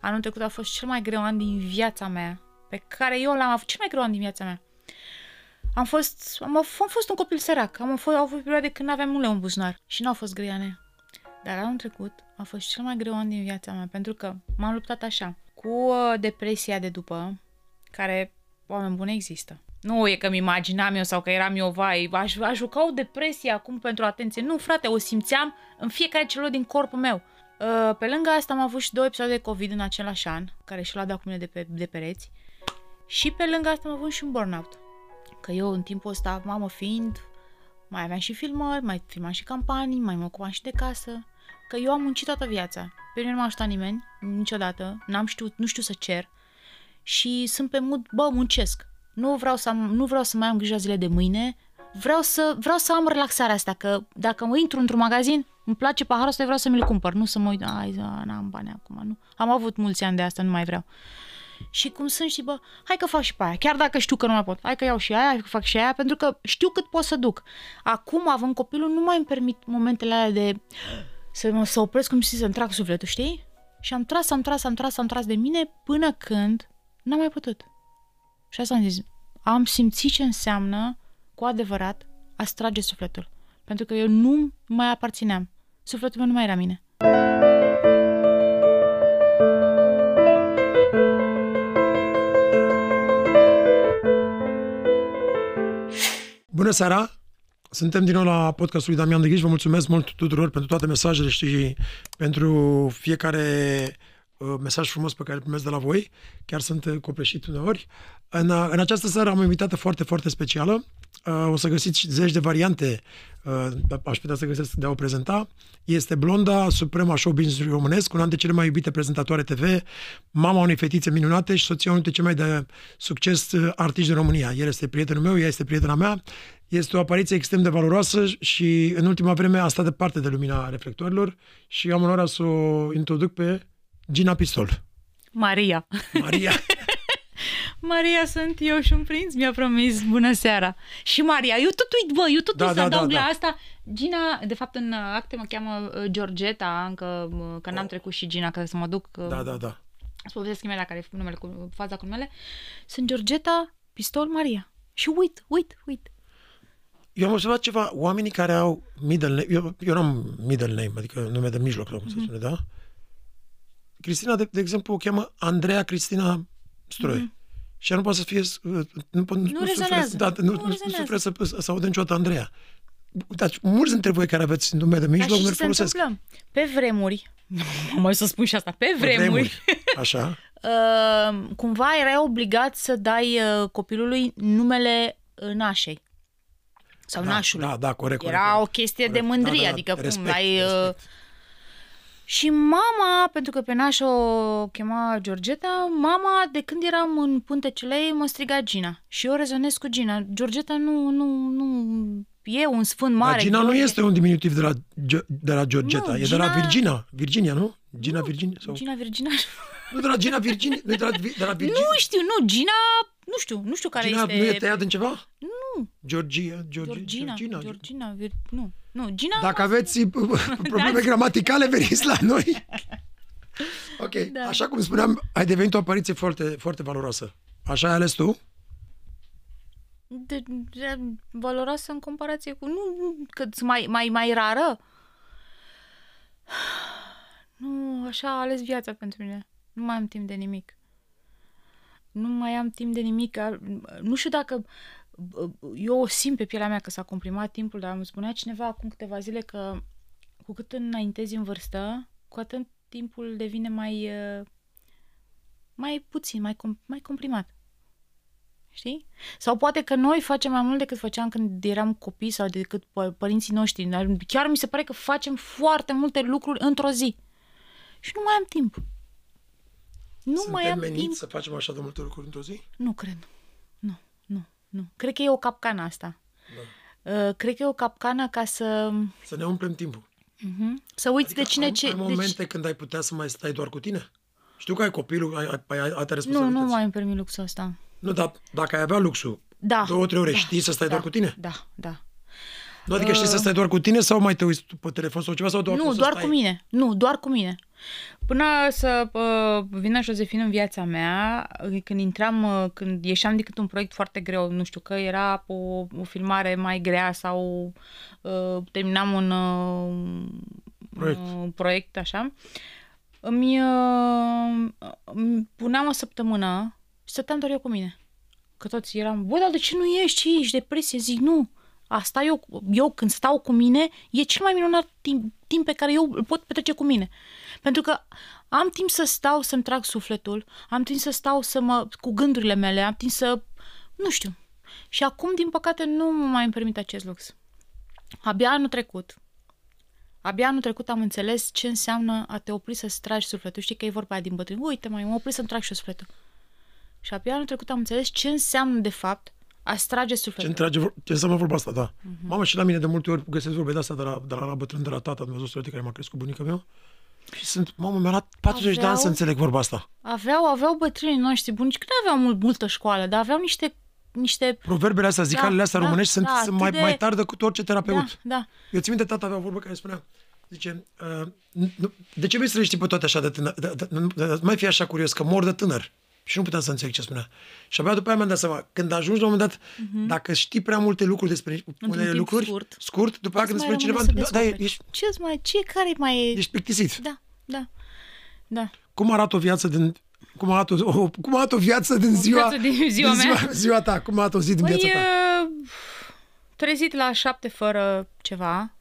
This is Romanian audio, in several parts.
Anul trecut a fost cel mai greu an din viața mea, pe care eu l-am avut cel mai greu an din viața mea. Am fost, am, am fost un copil sărac. Am fost, au fost perioade când aveam un leu în buzunar și nu au fost greane. Dar anul trecut a fost cel mai greu an din viața mea, pentru că m-am luptat așa, cu uh, depresia de după, care, oameni buni, există. Nu e că mi imaginam eu sau că eram eu, vai, aș, aș juca o depresie acum pentru atenție. Nu, frate, o simțeam în fiecare celulă din corpul meu. Uh, pe lângă asta am avut și două episoade de COVID în același an, care și l-a dat cu mine de, pe, de pereți. Și pe lângă asta am avut și un burnout. Că eu în timpul ăsta, mamă fiind, mai aveam și filmări, mai filmam și campanii, mai mă ocupam și de casă. Că eu am muncit toată viața. Pe mine nu m-a ajutat nimeni, niciodată. N-am știut, nu știu să cer. Și sunt pe mod, bă, muncesc. Nu vreau să, am, nu vreau să mai am grijă zile de mâine. Vreau să, vreau să am relaxarea asta, că dacă mă intru într-un magazin, îmi place paharul ăsta, vreau să mi-l cumpăr. Nu să mă uit, ai, n-am bani acum, nu. Am avut mulți ani de asta, nu mai vreau. Și cum sunt, și bă, hai că fac și pe aia, chiar dacă știu că nu mai pot, hai că iau și aia, hai că fac și aia, pentru că știu cât pot să duc. Acum, având copilul, nu mai îmi permit momentele alea de să mă să opresc cum să-mi trag sufletul, știi? Și am tras, am tras, am tras, am tras de mine până când n-am mai putut. Și asta am zis, am simțit ce înseamnă cu adevărat a strage sufletul. Pentru că eu nu mai aparțineam. Sufletul meu nu mai era mine. Bună seara! Suntem din nou la podcastul lui Damian de Ghici. Vă mulțumesc mult tuturor pentru toate mesajele și pentru fiecare uh, mesaj frumos pe care îl primesc de la voi. Chiar sunt uh, copleșit uneori. În, uh, în această seară am o invitată foarte, foarte specială. O să găsiți zeci de variante, aș putea să găsesc de a o prezenta. Este blonda suprema show business românesc, una dintre cele mai iubite prezentatoare TV, mama unei fetițe minunate și soția unui dintre cei mai de succes artiști din România. El este prietenul meu, ea este prietena mea. Este o apariție extrem de valoroasă și în ultima vreme a stat departe de lumina reflectorilor și am onoarea să o introduc pe Gina Pistol. Maria. Maria. Maria sunt eu și un prinț mi-a promis bună seara. Și Maria, eu tot uit, bă, eu tot da, uit da, să adaug da, la da. asta. Gina, de fapt în acte mă cheamă uh, Georgeta, încă uh, că n-am oh. trecut și Gina, ca să mă duc. Uh, da, da, da. Să povestesc imediat care e numele cu faza cu numele. Sunt Georgeta Pistol Maria. Și uit, uit, uit. Eu am observat ceva, oamenii care au middle name, eu, eu nu am middle name, adică nume de mijloc, cum mm-hmm. se mhm. spune, da? Cristina, de, de exemplu, o cheamă Andreea Cristina Stroie. Mm-hmm. Și ea nu poate să fie... Nu, nu, nu, nu rezonează. Da, nu, nu, nu, nu suferă să, să audă niciodată Andreea. Uitați, mulți dintre voi care aveți nume de mijloc nu folosesc. Întâmplă? Pe vremuri, mai să spun și asta, pe vremuri, pe vremuri așa. uh, cumva erai obligat să dai uh, copilului numele nașei sau da, nașului. Da, da, corect. Era corect, o chestie corect. de mândrie, da, da, da. adică respect, cum ai... Uh, respect. Și mama, pentru că pe nașă o chema Georgeta, mama, de când eram în Puntecelei, mă striga Gina. Și eu rezonez cu Gina. Georgeta nu, nu, nu e un sfânt mare. Dar Gina nu este un diminutiv de la, de la Georgeta, nu, e Gina... de la Virginia. Virginia, nu? Gina nu, Virginia? Sau... Gina Virginia. Nu de la Gina Virginia, nu de la, de la Virginia. Nu știu, nu, Gina, nu știu, nu știu care Gina este... nu e tăiat în ceva? Nu. Georgia, Georgia, Georgina, Georgina, Georgina, Vir... nu, nu, Gina... Dacă aveți probleme da. gramaticale, veniți la noi. ok, da. așa cum spuneam, ai devenit o apariție foarte, foarte valoroasă. Așa ai ales tu? De, de, valoroasă în comparație cu... Nu, că mai, mai, mai rară. Nu, așa a ales viața pentru mine. Nu mai am timp de nimic. Nu mai am timp de nimic. Nu știu dacă eu o simt pe pielea mea că s-a comprimat timpul, dar îmi spunea cineva acum câteva zile că cu cât înaintezi în vârstă, cu atât timpul devine mai mai puțin, mai, com- mai comprimat. Știi? Sau poate că noi facem mai mult decât făceam când eram copii sau decât pă- părinții noștri. Chiar mi se pare că facem foarte multe lucruri într-o zi. Și nu mai am timp. Nu Suntem mai am meniți timp. să facem așa de multe lucruri într-o zi? Nu cred. Nu, nu, nu. Cred că e o capcană asta. Da. Uh, cred că e o capcană ca să... Să ne umplem timpul. Uh-huh. Să uiți adică de cine am, ce... Ai momente când ai putea să mai stai doar cu tine? Știu că ai copilul, ai, ai, ai alte responsabilități. Nu, nu mai îmi permit luxul ăsta. Nu, dar dacă ai avea luxul, da, două, trei ore, da, știi să stai da, doar cu tine? Da, da. Nu, adică știi să uh, stai doar cu tine sau mai te uiți pe telefon sau ceva? Sau doar nu, doar cu mine. Nu, doar cu mine. Până să uh, vină Josefin în viața mea, când intram, uh, când ieșeam decât un proiect foarte greu, nu știu, că era o, o filmare mai grea sau uh, terminam un uh, Proiect. uh, proiect așa, îmi, uh, îmi puneam o săptămână și stăteam doar eu cu mine. Că toți eram, bă, dar de ce nu ești? Ce ești depresie? Zic, nu. Asta eu, eu când stau cu mine, e cel mai minunat timp, timp pe care eu îl pot petrece cu mine. Pentru că am timp să stau să-mi trag sufletul, am timp să stau să mă, cu gândurile mele, am timp să, nu știu. Și acum, din păcate, nu mă mai îmi permit acest lux. Abia anul trecut, abia anul trecut am înțeles ce înseamnă a te opri să-ți tragi sufletul. Știi că e vorba aia din bătrân. Uite, mai mă opri să-mi trag și eu sufletul. Și abia anul trecut am înțeles ce înseamnă, de fapt, a strage Ce, sufletul. întrage, vor- ce înseamnă vorba asta, da. Mhm. Mamă, și la mine de multe ori găsesc vorbe de asta de la, de la, la bătrân, de la tata, Dumnezeu să care m-a crescut bunica mea. Și sunt, mamă, mi-a luat 40 de ani Aveau- să înțeleg vorba asta. Aveau, aveau bătrânii noștri bunici, că nu aveau mult, multă școală, dar aveau niște, niște Proverbele astea, zicalele astea da, românești sunt, da, sunt atât mai, de- mai tari decât orice terapeut. Da, da. Eu țin minte, tata avea o vorbă care spunea, zice, uh, nu, de ce vrei să le știi pe toate așa de tânăr? De, de, de, de, de, mai fi așa curios, că mor de tânăr. Și nu puteam să înțeleg ce spunea. Și abia după aia mi-am dat seama, când ajungi la un moment dat, dacă știi prea multe lucruri despre unele timp lucruri, scurt. scurt după aia când Îți îți spune mai cineva, rămâne să da, da, descoperi. ești, Ce-ți mai, ce, care mai e? ești plictisit. Da, da, da. Cum arată o viață din... Cum arată o, cum arată o viață din ziua, viață din ziua din mea? ziua, ziua ta? Cum arată o zi din Păi, viața ta? uh, trezit la șapte fără ceva,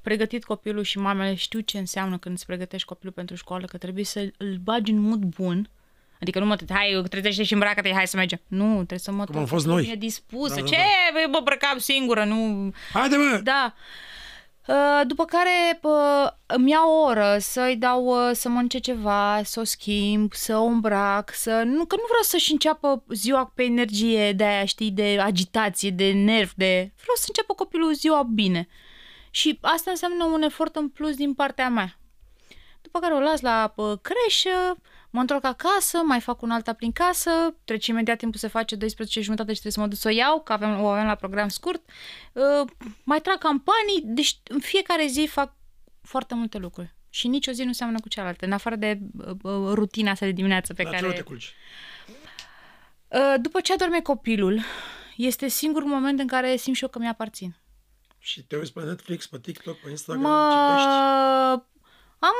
pregătit copilul și mamele știu ce înseamnă când îți pregătești copilul pentru școală, că trebuie să îl bagi în mod bun. Adică nu mă, hai, trezește și îmbracă-te, hai să mergem. Nu, trebuie să mă Cum am fost noi. E dispusă. Da, da, ce? Da. Mă îmbrăcam singură, nu... Haide, mă! Da. Uh, După care uh, îmi iau o oră să-i dau uh, să mănânce ceva, să o schimb, să o îmbrac, să... Nu, că nu vreau să-și înceapă ziua pe energie de aia, știi, de agitație, de nerv, de... Vreau să înceapă copilul ziua bine. Și asta înseamnă un efort în plus din partea mea. După care o las la uh, creșă, mă întorc acasă, mai fac un alta prin casă, trece imediat timpul se face 12 și jumătate și trebuie să mă duc să o iau, că avem, o avem la program scurt. Uh, mai trag campanii, deci în fiecare zi fac foarte multe lucruri. Și nicio zi nu seamănă cu cealaltă, în afară de uh, uh, rutina asta de dimineață pe La ce care... ori te culci? Uh, după ce adorme copilul, este singurul moment în care simt și eu că mi-aparțin. Și te uiți pe Netflix, pe TikTok, pe Instagram, Mă... citești. Am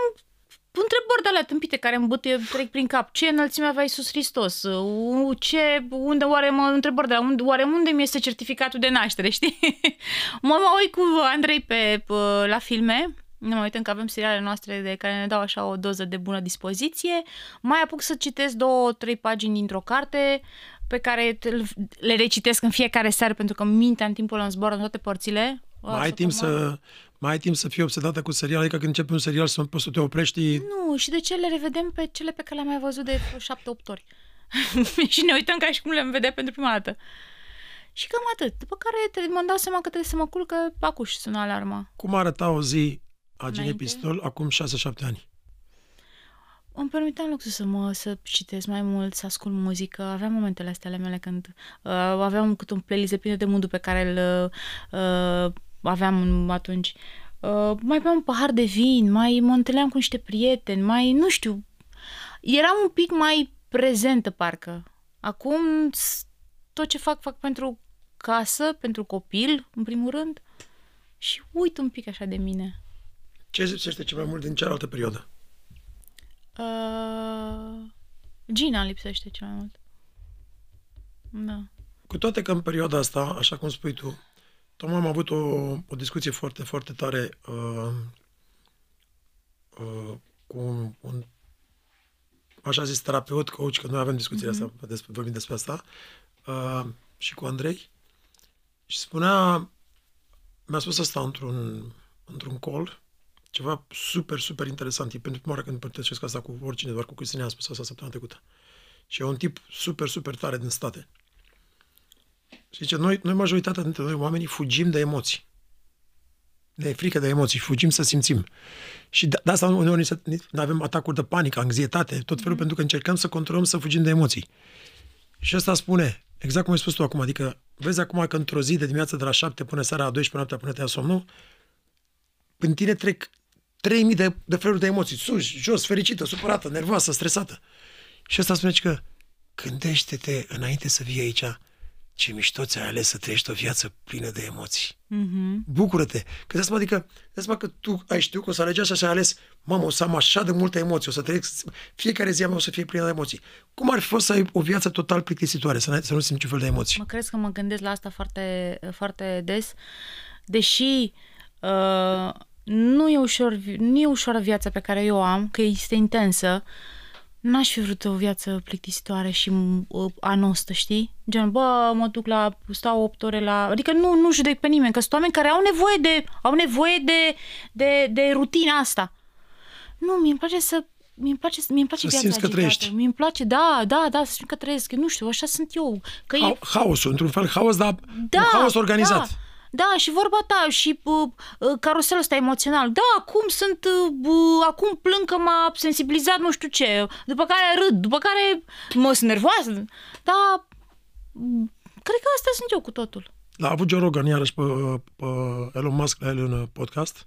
întrebări de alea tâmpite care îmi băte, trec prin cap. Ce înălțime avea Iisus Hristos? U- Ce, unde, oare, mă, întrebări de la unde, oare unde mi este certificatul de naștere, știi? mă, mă uit cu Andrei pe, pe, la filme, nu mă uităm că avem seriale noastre de care ne dau așa o doză de bună dispoziție. Mai apuc să citesc două, trei pagini dintr-o carte pe care te- le recitesc în fiecare seară pentru că mintea în timpul ăla îmi zboară în toate părțile. Mai ai timp să, mai ai timp să fii obsedată cu serial, adică când începi un serial să poți să te oprești. Nu, și de ce le revedem pe cele pe care le-am mai văzut de șapte-opt ori? și ne uităm ca și cum le-am vedea pentru prima dată. Și cam atât. După care te, mă dau seama că trebuie să mă culc, că acuș sună alarma. Cum arăta o zi a Ginei Înainte? Pistol acum 6-7 ani? Îmi permiteam lucru să mă să citesc mai mult, să ascult muzică. Aveam momentele astea ale mele când uh, aveam cât un playlist de plină de mundul pe care îl uh, aveam atunci. Uh, mai beam un pahar de vin, mai mă întâlneam cu niște prieteni, mai, nu știu, eram un pic mai prezentă parcă. Acum s- tot ce fac, fac pentru casă, pentru copil, în primul rând, și uit un pic așa de mine. Ce îți lipsește cel mai mult din cealaltă perioadă? Uh, Gina îmi lipsește cel mai mult. Da. Cu toate că în perioada asta, așa cum spui tu, tocmai am avut o, o discuție foarte, foarte tare uh, uh, cu un, un așa zis terapeut, coach, că noi avem discuțiile mm-hmm. astea, despre, vorbim despre asta, uh, și cu Andrei, și spunea, mi-a spus asta într-un, într-un call, ceva super, super interesant. E pentru prima oară când împărtășesc asta cu oricine, doar cu Cristina a spus asta săptămâna trecută. Și e un tip super, super tare din state. Și zice, noi, noi majoritatea dintre noi oamenii fugim de emoții. Ne e frică de emoții, fugim să simțim. Și de, de asta uneori ni se- ni- avem atacuri de panică, anxietate, tot felul, mm. pentru că încercăm să controlăm, să fugim de emoții. Și ăsta spune, exact cum ai spus tu acum, adică vezi acum că într-o zi de dimineață de la 7 până seara a 12 noaptea până te ia somnul, în tine trec 3000 de, de feluri de emoții, sus, jos, fericită, supărată, nervoasă, stresată. Și ăsta spune că gândește-te înainte să vii aici ce mișto ți-ai ales să trăiești o viață plină de emoții. Mhm. Bucură-te. Că de adică, de că tu ai știut că o să alegi așa și ai ales, mamă, o să am așa de multe emoții, o să trăiesc, fiecare zi a mea o să fie plină de emoții. Cum ar fi fost să ai o viață total plictisitoare, să, să nu simți niciun fel de emoții? Mă crezi că mă gândesc la asta foarte, foarte des, deși uh, nu, e ușor, nu e ușoară viața pe care eu o am, că este intensă, n-aș fi vrut o viață plictisitoare și uh, anostă, știi? Gen, bă, mă duc la, stau 8 ore la... Adică nu, nu judec pe nimeni, că sunt oameni care au nevoie de, au nevoie de, de, de rutina asta. Nu, mi-mi place să mi-mi place, mi-mi place să viața că trăiești. Mi-mi place, da, da, da, să simt că trăiesc. Nu știu, așa sunt eu. Că ha- e... Haosul, într-un fel, haos, dar da, un haos organizat. Da. Da, și vorba ta, și uh, uh, caruselul ăsta emoțional. Da, acum sunt, uh, acum plâng că m-a sensibilizat nu știu ce, după care râd, după care mă sunt nervoasă. Da, cred că asta sunt eu cu totul. L-a avut Joe Rogan iarăși pe, pe Elon Musk la el în podcast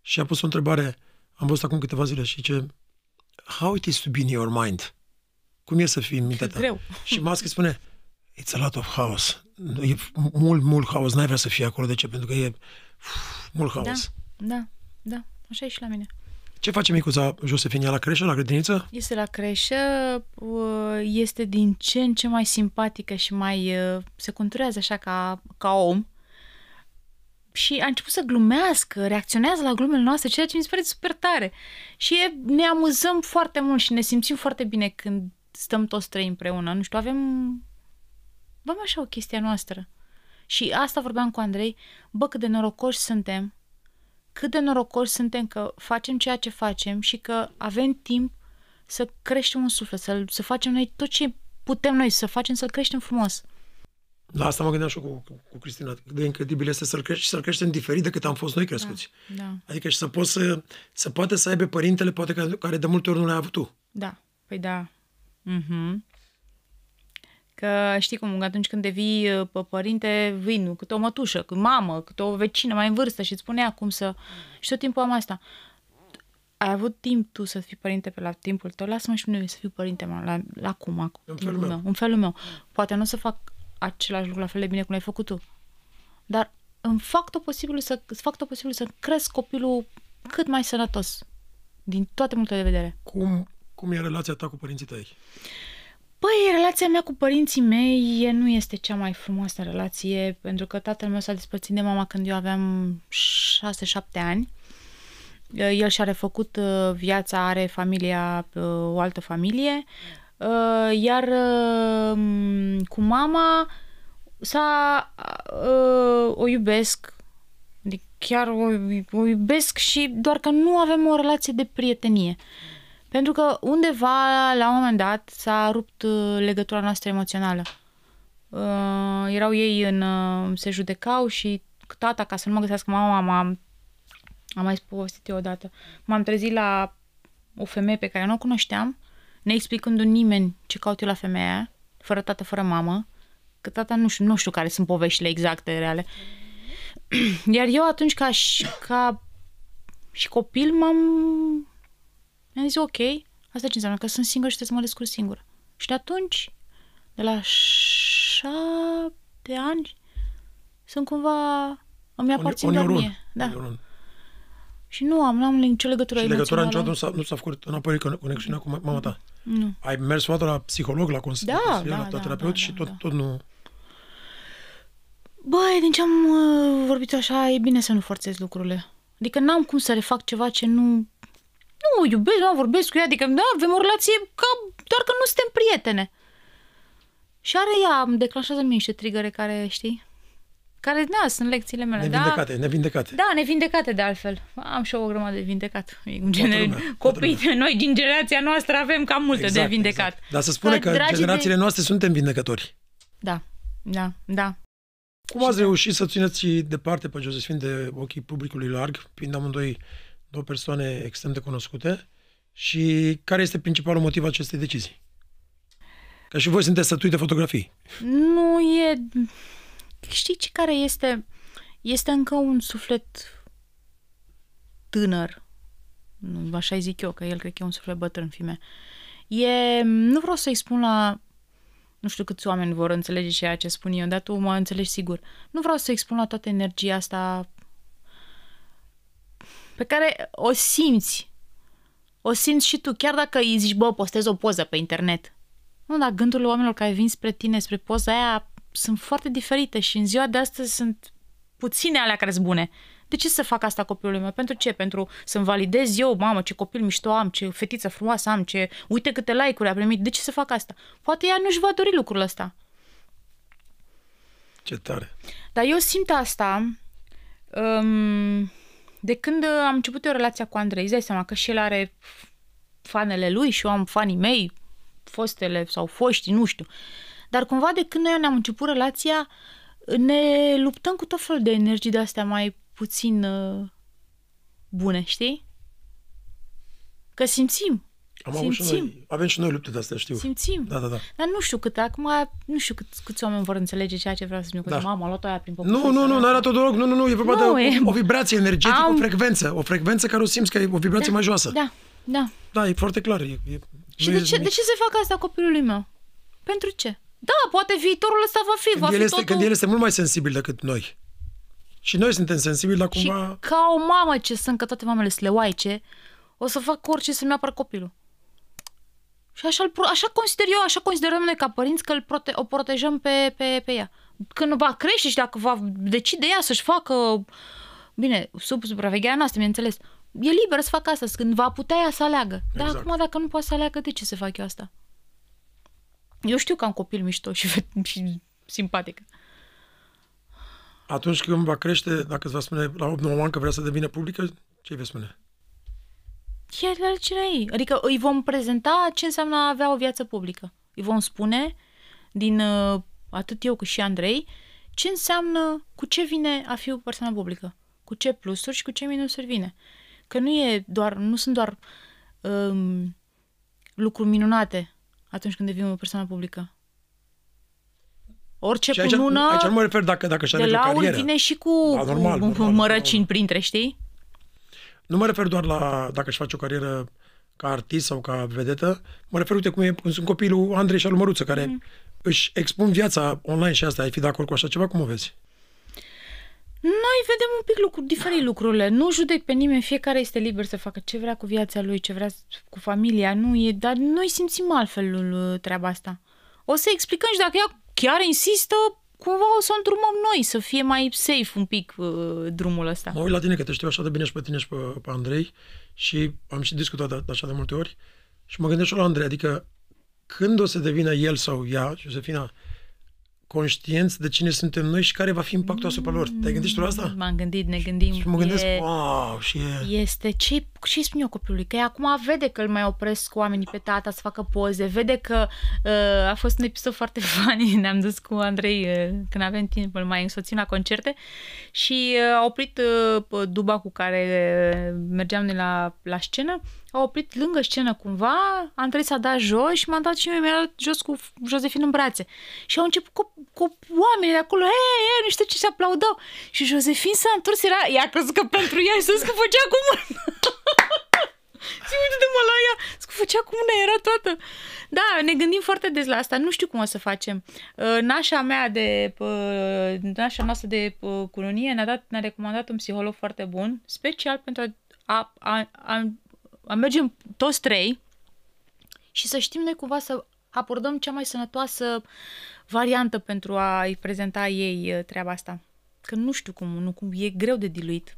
și a pus o întrebare, am văzut acum câteva zile și ce How it is to be in your mind? Cum e să fii în mintea ta? Greu. Și Musk spune, it's a lot of chaos. E mult, mult haos. N-ai vrea să fii acolo. De ce? Pentru că e uf, mult haos. Da, da, da. Așa e și la mine. Ce face micuța Josefinia la creșă, la grădiniță? Este la creșă, uh, este din ce în ce mai simpatică și mai uh, se conturează așa ca, ca om. Și a început să glumească, reacționează la glumele noastre, ceea ce mi se pare super tare. Și e, ne amuzăm foarte mult și ne simțim foarte bine când stăm toți trei împreună. Nu știu, avem Bă, așa o chestie noastră. Și asta vorbeam cu Andrei, bă, cât de norocoși suntem, cât de norocoși suntem că facem ceea ce facem și că avem timp să creștem un suflet, să, să facem noi tot ce putem noi să facem, să-l creștem frumos. La asta mă gândeam și cu, cu, cu Cristina. De incredibil este să-l crești și să-l creștem diferit decât am fost noi crescuți. Da, da. Adică și să poți să, să poate să aibă părintele, poate care de multe ori nu l-ai avut tu. Da, păi da. Mhm. Că știi cum, atunci când devii uh, pe părinte, vin câte o mătușă, cât mamă, câte o vecină mai în vârstă și îți spunea cum să... Și tot timpul am asta. Ai avut timp tu să fii părinte pe la timpul tău, lasă-mă și mine să fiu părinte mă, la, la cum, acum, în felul meu. meu. În felul meu. Poate nu o să fac același lucru la fel de bine cum l-ai făcut tu. Dar îmi fac tot posibil să, fac tot posibil să cresc copilul cât mai sănătos. Din toate punctele de vedere. Cum, cum e relația ta cu părinții tăi? Păi, relația mea cu părinții mei nu este cea mai frumoasă relație, pentru că tatăl meu s-a despărțit de mama când eu aveam 6-7 ani. El și-a refăcut uh, viața, are familia, uh, o altă familie, uh, iar cu mama s-a, o iubesc, adică chiar o, o iubesc și doar că nu avem o relație de prietenie. Pentru că undeva, la un moment dat, s-a rupt uh, legătura noastră emoțională. Uh, erau ei în... Uh, se judecau și tata, ca să nu mă găsească mama, m-am, am mai povestit eu odată, m-am trezit la o femeie pe care nu o cunoșteam, neexplicându nimeni ce caut eu la femeia fără tată, fără mamă, că tata nu știu, nu știu care sunt poveștile exacte, reale. Iar eu atunci, ca și, ca și copil, m-am mi-am zis, ok, asta ce înseamnă? Că sunt singur și trebuie să mă descurc singur. Și de atunci, de la șapte ani, sunt cumva... Îmi aparțin doar mie. Da. Și nu am, nu am nicio legătură Și legătura niciodată nu s-a, nu s-a făcut înapoi conexiunea cu mama ta? Nu. Ai mers o la psiholog, la consilier, da, la da, terapeut da, și tot, da. tot nu... Băi, din ce am uh, vorbit așa, e bine să nu forțez lucrurile. Adică n-am cum să refac ceva ce nu nu o iubesc, nu vorbesc cu ea, adică da, avem o relație ca doar că nu suntem prietene. Și are ea, îmi declanșează mie niște trigăre care, știi, care, da, sunt lecțiile mele. Nevindecate, da? nevindecate. Da, nevindecate de altfel. Am și eu o grămadă de vindecat. În gener... Copii, noi din generația noastră avem cam multe exact, de vindecat. Exact. Dar să spune că, că generațiile de... noastre suntem vindecători. Da, da, da. Cum ați reușit să țineți departe pe Josefin de ochii publicului larg, fiind amândoi două persoane extrem de cunoscute și care este principalul motiv acestei decizii? Ca și voi sunteți sătui de fotografii. Nu e... Știi ce care este? Este încă un suflet tânăr, nu, așa zic eu, că el cred că e un suflet bătrân, fime. E, nu vreau să-i spun la, nu știu câți oameni vor înțelege ceea ce spun eu, dar tu mă înțelegi sigur. Nu vreau să-i spun la toată energia asta pe care o simți. O simți și tu, chiar dacă îi zici, bă, postez o poză pe internet. Nu, dar gândurile oamenilor care vin spre tine, spre poza aia, sunt foarte diferite și în ziua de astăzi sunt puține alea care sunt bune. De ce să fac asta copilului meu? Pentru ce? Pentru să-mi validez eu, mamă, ce copil mișto am, ce fetiță frumoasă am, ce... Uite câte like-uri a primit. De ce să fac asta? Poate ea nu-și va dori lucrul ăsta. Ce tare. Dar eu simt asta um, de când am început eu relația cu Andrei. Îți dai seama că și el are fanele lui și eu am fanii mei, fostele sau foști, nu știu. Dar cumva de când noi ne-am început relația, ne luptăm cu tot felul de energii de astea mai puțin uh, bune, știi? Că simțim. Am avut și simțim. noi, avem și noi lupte de astea, știu. Simțim. Da, da, da. Dar nu știu cât, acum, nu știu cât, câți oameni vor înțelege ceea ce vreau să spun. Că Da. mama, a luat aia prin Nu, nu, nu, n-are tot deloc. Nu, nu, nu, e vorba Nu, de e- o, o vibrație energetică, Am- o frecvență. O frecvență care o simți că e o vibrație mai joasă. Da, da. Da, e foarte clar. E, e, Și nu de e ce, de nici- ce să fac asta copilului meu? Pentru ce? Da, poate viitorul ăsta va fi, va Când el, fi este, totul... când el este mult mai sensibil decât noi. Și noi suntem sensibili, dar Și cumva... ca o mamă ce sunt, că toate mamele sunt leoaice, o să fac orice să-mi apăr copilul. Și așa, pro- așa consider eu, așa considerăm noi ca părinți că îl prote- o protejăm pe, pe, pe ea. Când va crește și dacă va decide ea să-și facă, bine, sub supravegherea noastră, bineînțeles, e liberă să facă asta, când va putea ea să aleagă. Dar Exact. acum, dacă nu poate să aleagă, de ce să fac eu asta? Eu știu că am copil mișto și, fe- și simpatic. Atunci când va crește, dacă îți va spune la 8 9 ani că vrea să devină publică, ce îi vei spune? Chiar de alegerea ei. Adică îi vom prezenta ce înseamnă a avea o viață publică. Îi vom spune, din uh, atât eu cât și Andrei, ce înseamnă, cu ce vine a fi o persoană publică. Cu ce plusuri și cu ce minusuri vine. Că nu e doar, nu sunt doar um, lucruri minunate atunci când devii o persoană publică. Orice Și aici, cunună aici nu mă refer dacă, dacă și de alege o lauri carieră. vine și cu, Da, normal, cu normal, mărăcini normal. printre, știi? Nu mă refer doar la dacă își face o carieră ca artist sau ca vedetă, mă refer, uite, cum, e, cum sunt copilul Andrei și al lui Măruță, care Mhm. își expun viața online și asta, ai fi de acord cu așa ceva? Cum o vezi? Noi vedem un pic lucruri, diferit lucrurile. Nu judec pe nimeni, fiecare este liber să facă ce vrea cu viața lui, ce vrea cu familia, nu e, dar noi simțim altfel uh, treaba asta. O să explicăm și dacă ea chiar insistă, cumva o să o îndrumăm noi, să fie mai safe un pic uh, drumul ăsta. Mă uit la tine că te știu așa de bine și pe tine și pe, pe Andrei și am și discutat de, de așa de multe ori și mă gândesc și la Andrei, adică când o să devină el sau ea, Josefina, conștienți de cine suntem noi și care va fi impactul asupra lor. Te-ai gândit și tu la asta? M-am gândit, ne gândim. Și mă gândesc, e, wow, și e... este ce ce spun eu copilului? Că ea acum vede că îl mai opresc cu oamenii pe tata să facă poze, vede că uh, a fost un episod foarte funny, ne-am dus cu Andrei uh, când avem timp, îl mai însoțim la concerte și uh, a oprit uh, duba cu care uh, mergeam noi la, la scenă, a oprit lângă scenă cumva, Andrei s-a dat jos și m-a dat și mie, mi-a dat jos cu Josefin în brațe. Și au început cu, cu oamenii de acolo, hei, hei, nu știu ce, se aplaudau. Și Josefin s-a întors, era, i-a crezut că pentru ea și să că făcea cu mâna. Și uite-te mă la ea, să făcea cu mâna, era toată. Da, ne gândim foarte des la asta, nu știu cum o să facem. Uh, Nașa mea de, uh, nașa noastră de uh, cununie ne-a, dat, ne-a recomandat un psiholog foarte bun, special pentru a, a, a, a mergem toți trei și să știm noi cumva să abordăm cea mai sănătoasă variantă pentru a-i prezenta ei uh, treaba asta. Că nu știu cum, nu cum, e greu de diluit.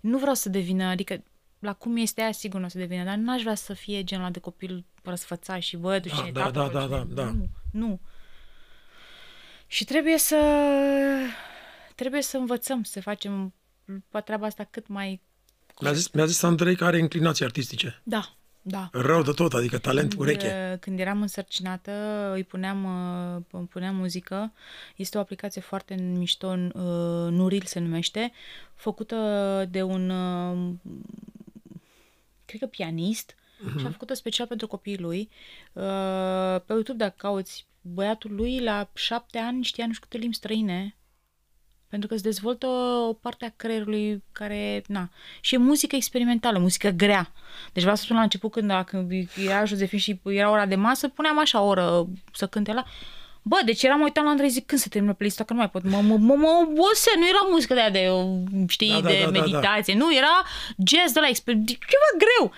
Nu vreau să devină, adică la cum este aia sigur nu o să devină, dar n-aș vrea să fie genul ăla de copil răsfățat și bă, duci Da, în da, etapă, da, bă, da, cine- da, da. Nu, nu. Și trebuie să trebuie să învățăm să facem treaba asta cât mai Mi-a zis, mi-a zis Andrei că are inclinații artistice. da, da. Rău de tot, adică talent ureche. Când, când eram însărcinată, îi puneam, uh, îmi puneam muzică. Este o aplicație foarte mișto, uh, Nuril se numește, făcută de un, uh, cred că pianist, uh-huh. și a făcută special pentru copiii lui. Uh, Pe YouTube, dacă cauți, băiatul lui la șapte ani știa nu știu câte limbi străine Pentru că îți dezvoltă o parte a creierului care, na, și e muzică experimentală, muzică grea. Deci vreau să spun la început când, dacă era Josefin și era ora de masă, puneam așa o oră să cânte la... Bă, deci eram uitat la Andrei zic când se termină playlist că nu mai pot. Mă, mă, mă, mă obose, nu era muzică de aia de, știi, Da, da, de da, da, da. meditație. Nu, era jazz de la exper- ceva greu.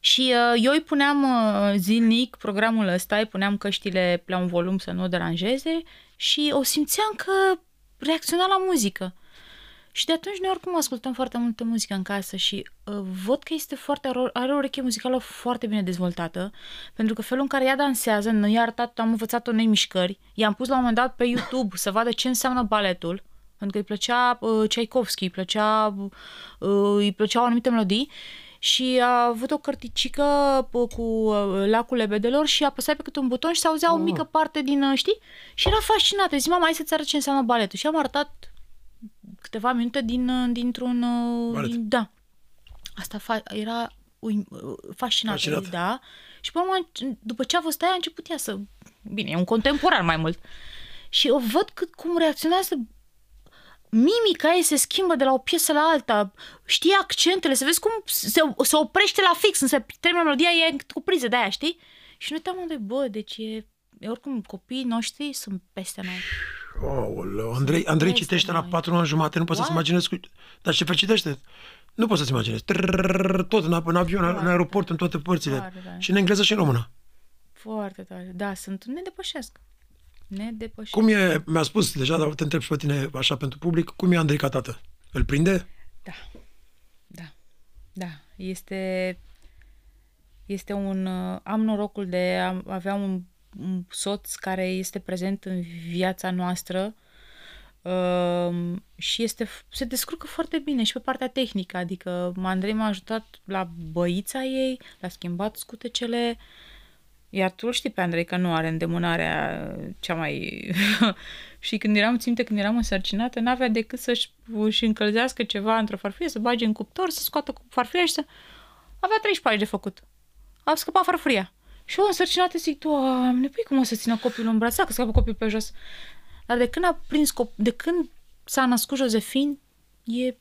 Și uh, eu îi puneam uh, zilnic programul ăsta, îi puneam căștile la un volum să nu o deranjeze și o simțeam că reacționa la muzică. Și de atunci noi oricum ascultăm foarte multă muzică în casă și uh, văd că este foarte, are o ureche muzicală foarte bine dezvoltată, pentru că felul în care ea dansează, noi i-a arătat, am învățat-o noi mișcări, i-am pus la un moment dat pe YouTube să vadă ce înseamnă baletul, pentru că îi plăcea uh, Tchaikovsky, îi plăcea, uh, îi plăceau anumite melodii și a avut o cărticică uh, cu uh, lacul lebedelor și apăsai pe câte un buton și se auzea o mică parte din, uh, știi? Și era fascinată. Zic, mama, hai să-ți arăt ce înseamnă baletul. Și am arătat câteva minute din, uh, dintr-un... uh, Balet. Din, da. Asta fa- era uim, uh, fascinată, Fascinată. da. Și pe urmă, după ce a fost aia, a început ea să... Bine, e un contemporan mai mult. Și o văd cât cum reacționează mimica ei se schimbă de la o piesă la alta, știi accentele, să vezi cum se, se oprește la fix, însă termină melodia, e cu priză de aia, știi? Și nu uitam unde, bă, deci e, e oricum copiii noștri sunt peste noi. Oh, Andrei, Andrei Este citește la noi. 4 ani jumate, nu poți să-ți What? imaginezi cu... Dar ce fel citește? Nu poți să-ți imaginezi. Trrrr, Tot, în, în avion, în Foarte aeroport, în toate părțile. Foarte tare. Și în engleză și în română. Foarte tare. Da, sunt, ne depășesc. Ne depășesc. Cum e, mi-a spus deja, dar te întreb și pe tine așa pentru public, cum e Andrei ca tată? Îl prinde? Da. Da. Da. Este este un uh, am norocul de a avea un, un soț care este prezent în viața noastră uh, și este se descurcă foarte bine și pe partea tehnică, adică Andrei m-a ajutat la băița ei, l-a schimbat scutecele, iar tu îl știi pe Andrei că nu are îndemânarea cea mai... și când eram, ținte, când eram însărcinată, n-avea decât să-și își încălzească ceva într-o farfurie, să bage în cuptor, să scoată cu farfuria și să... Avea 13 pași de făcut. A scăpat farfuria. Și eu însărcinată zic, Doamne, păi cum o să țină copilul în braț, că scapă copilul pe jos. Dar de când a prins cop- de când s-a născut Josefin, e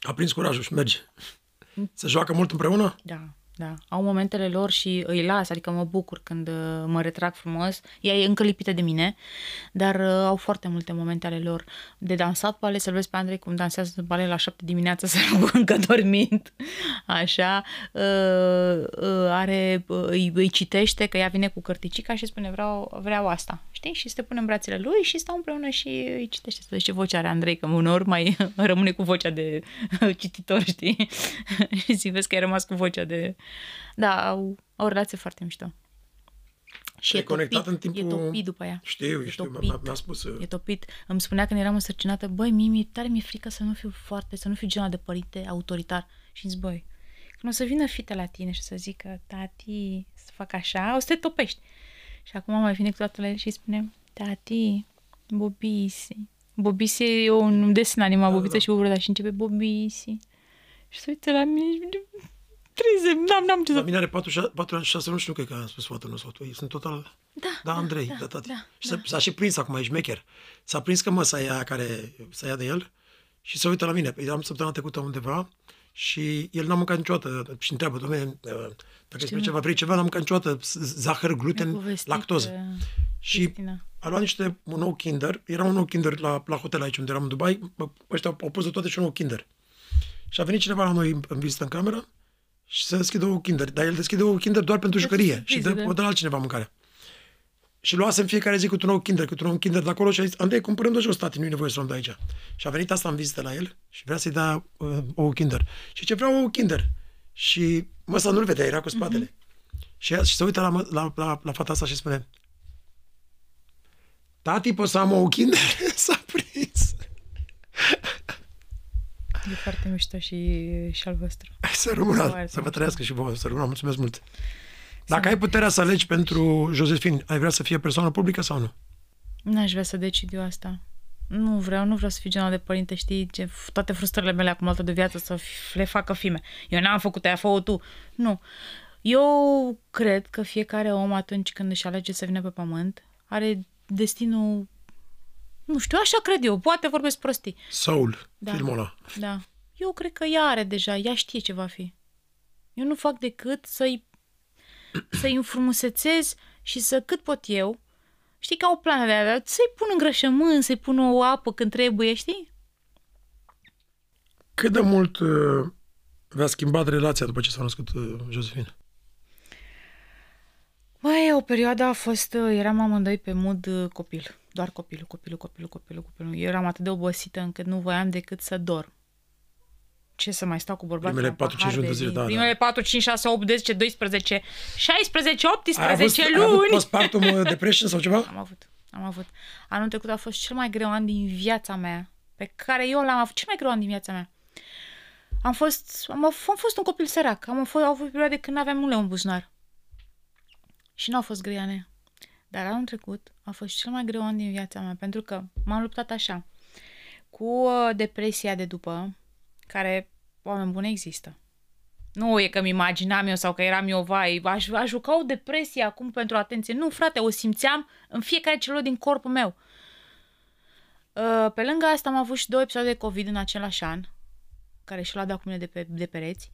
A prins curajul și merge. Se joacă mult împreună? Da, da. Au momentele lor și îi las, adică mă bucur când uh, mă retrag frumos. Ea e încă lipită de mine, dar uh, au foarte multe momente ale lor. De dansat balet, să-l vezi pe Andrei cum dansează balet la șapte dimineața, să nu încă dormind. Așa. Uh, uh, are, uh, îi, îi citește că ea vine cu cărticica și spune vreau, vreau asta. Știi? Și se pune în brațele lui și stau împreună și îi citește. Să vezi ce voce are Andrei, că uneori mai rămâne cu vocea de cititor, știi? și zic, vezi că ai rămas cu vocea de... Da, au, au o relație foarte mișto. Și Ai e topit, conectat în timpul- e topit după ea. Știu, E știu, topit. mi-a, mi-a spus. uh, E topit. Îmi spunea când eram însărcinată, băi, Mimi, tare mi-e frică să nu fiu foarte, să nu fiu genul de părinte autoritar. Și zic, băi, când o să vină fite la tine și să zică, tati, să fac așa, o să te topești. Și acum mai vine cu toată la el și îi spune, tati, Bobisi. Bobisi e un desen animat, Bobiță da. și Bubrăda și începe Bobisi. Și se uită la mine și vine, trize, n-am, n-am ce La să... mine are 4, 4 ani și 6 luni și nu cred că am spus fata nu sfătul. Sunt total... Da, Da, Andrei, da, tati. da, și s-a, s-a și prins acum, e șmecher. S-a prins că măsa aia care să ia de el și se uită la mine. Eram săptămâna trecută undeva și el n-a mâncat niciodată și întreabă, domnule, dacă spune ceva, vrei ceva, n-am mâncat niciodată z- zahăr, Mi-a gluten, povestit, lactoză. uh, Și Cristina. a luat niște, un nou Kinder, era un nou Kinder la, la hotel aici unde eram în Dubai, bă, ăștia au pus de toate și un nou Kinder. Și a venit cineva la noi în, în vizită în cameră și să deschide o Kinder, dar el deschide o Kinder doar pentru jucărie și surpriză, dă, da. o dă la altcineva mâncarea. Și luase în fiecare zi cu un nou Kinder, cu un nou Kinder de acolo și a zis, Andrei, cumpărăm de jos, tati, nu e nevoie să luăm de aici. Și a venit asta în vizită la el și vrea să-i dea uh, o Kinder. Și ce vreau o Kinder. Și măsa nu-l vedea, era cu spatele. Și, ea, și se uită la, mă- la, la, la fata asta și spune, Tati, poți să am o Kinder? S-a prins. E foarte mișto și, și al vostru. Să rămână, Foarte să vă mișto. trăiască și vouă, să rămână. Mulțumesc mult. Dacă ai puterea să alegi pentru Josefin, ai vrea să fie persoană publică sau nu? N-aș vrea să decid eu asta. Nu vreau, nu vreau să fiu genul de părinte, știi, ce, toate frustrările mele acumulate de viață să f- le facă fime. Eu n-am făcut aia, fă tu. Nu. Eu cred că fiecare om atunci când își alege să vină pe pământ are destinul Nu știu, așa cred eu, poate vorbesc prostii. Soul, da. filmul ăla. Da. Eu cred că ea are deja, ea știe ce va fi. Eu nu fac decât să-i, să-i înfrumusețez și să cât pot eu, știi, ca o plană de aia, să-i pun îngrășământ, să-i pun o apă când trebuie, știi? Cât de mult uh, v-a schimbat relația după ce s-a născut uh, Josephine? Băi, o perioadă a fost, uh, eram amândoi pe mod uh, copil. Doar copilul, copilul, copilul, copilul, copilul. Eu eram atât de obosită încât nu voiam decât să dorm. Ce să mai stau cu bărbatul Primele la 4-5 pahar luni de zile, da, Primele 4, 5, 6, 8, 10, 12, 16, 18 Ai avut, ai avut luni. postpartum uh, depression sau ceva? Am avut, am avut. Anul trecut a fost cel mai greu an din viața mea, pe care eu l-am avut, cel mai greu an din viața mea. Am fost, am, am fost un copil sărac, am fost, au fost perioade când aveam un leu în buzunar. Și nu au fost greane. Dar anul trecut a fost cel mai greu an din viața mea, pentru că m-am luptat așa, cu uh, depresia de după, care, oameni buni, există. Nu e că mi imaginam eu sau că eram eu, vai, aș, aș juca o depresie acum pentru atenție. Nu, frate, o simțeam în fiecare celulă din corpul meu. Uh, Pe lângă asta am avut și două episoade de COVID în același an, care și l-a dat cu mine de, pe, de pereți.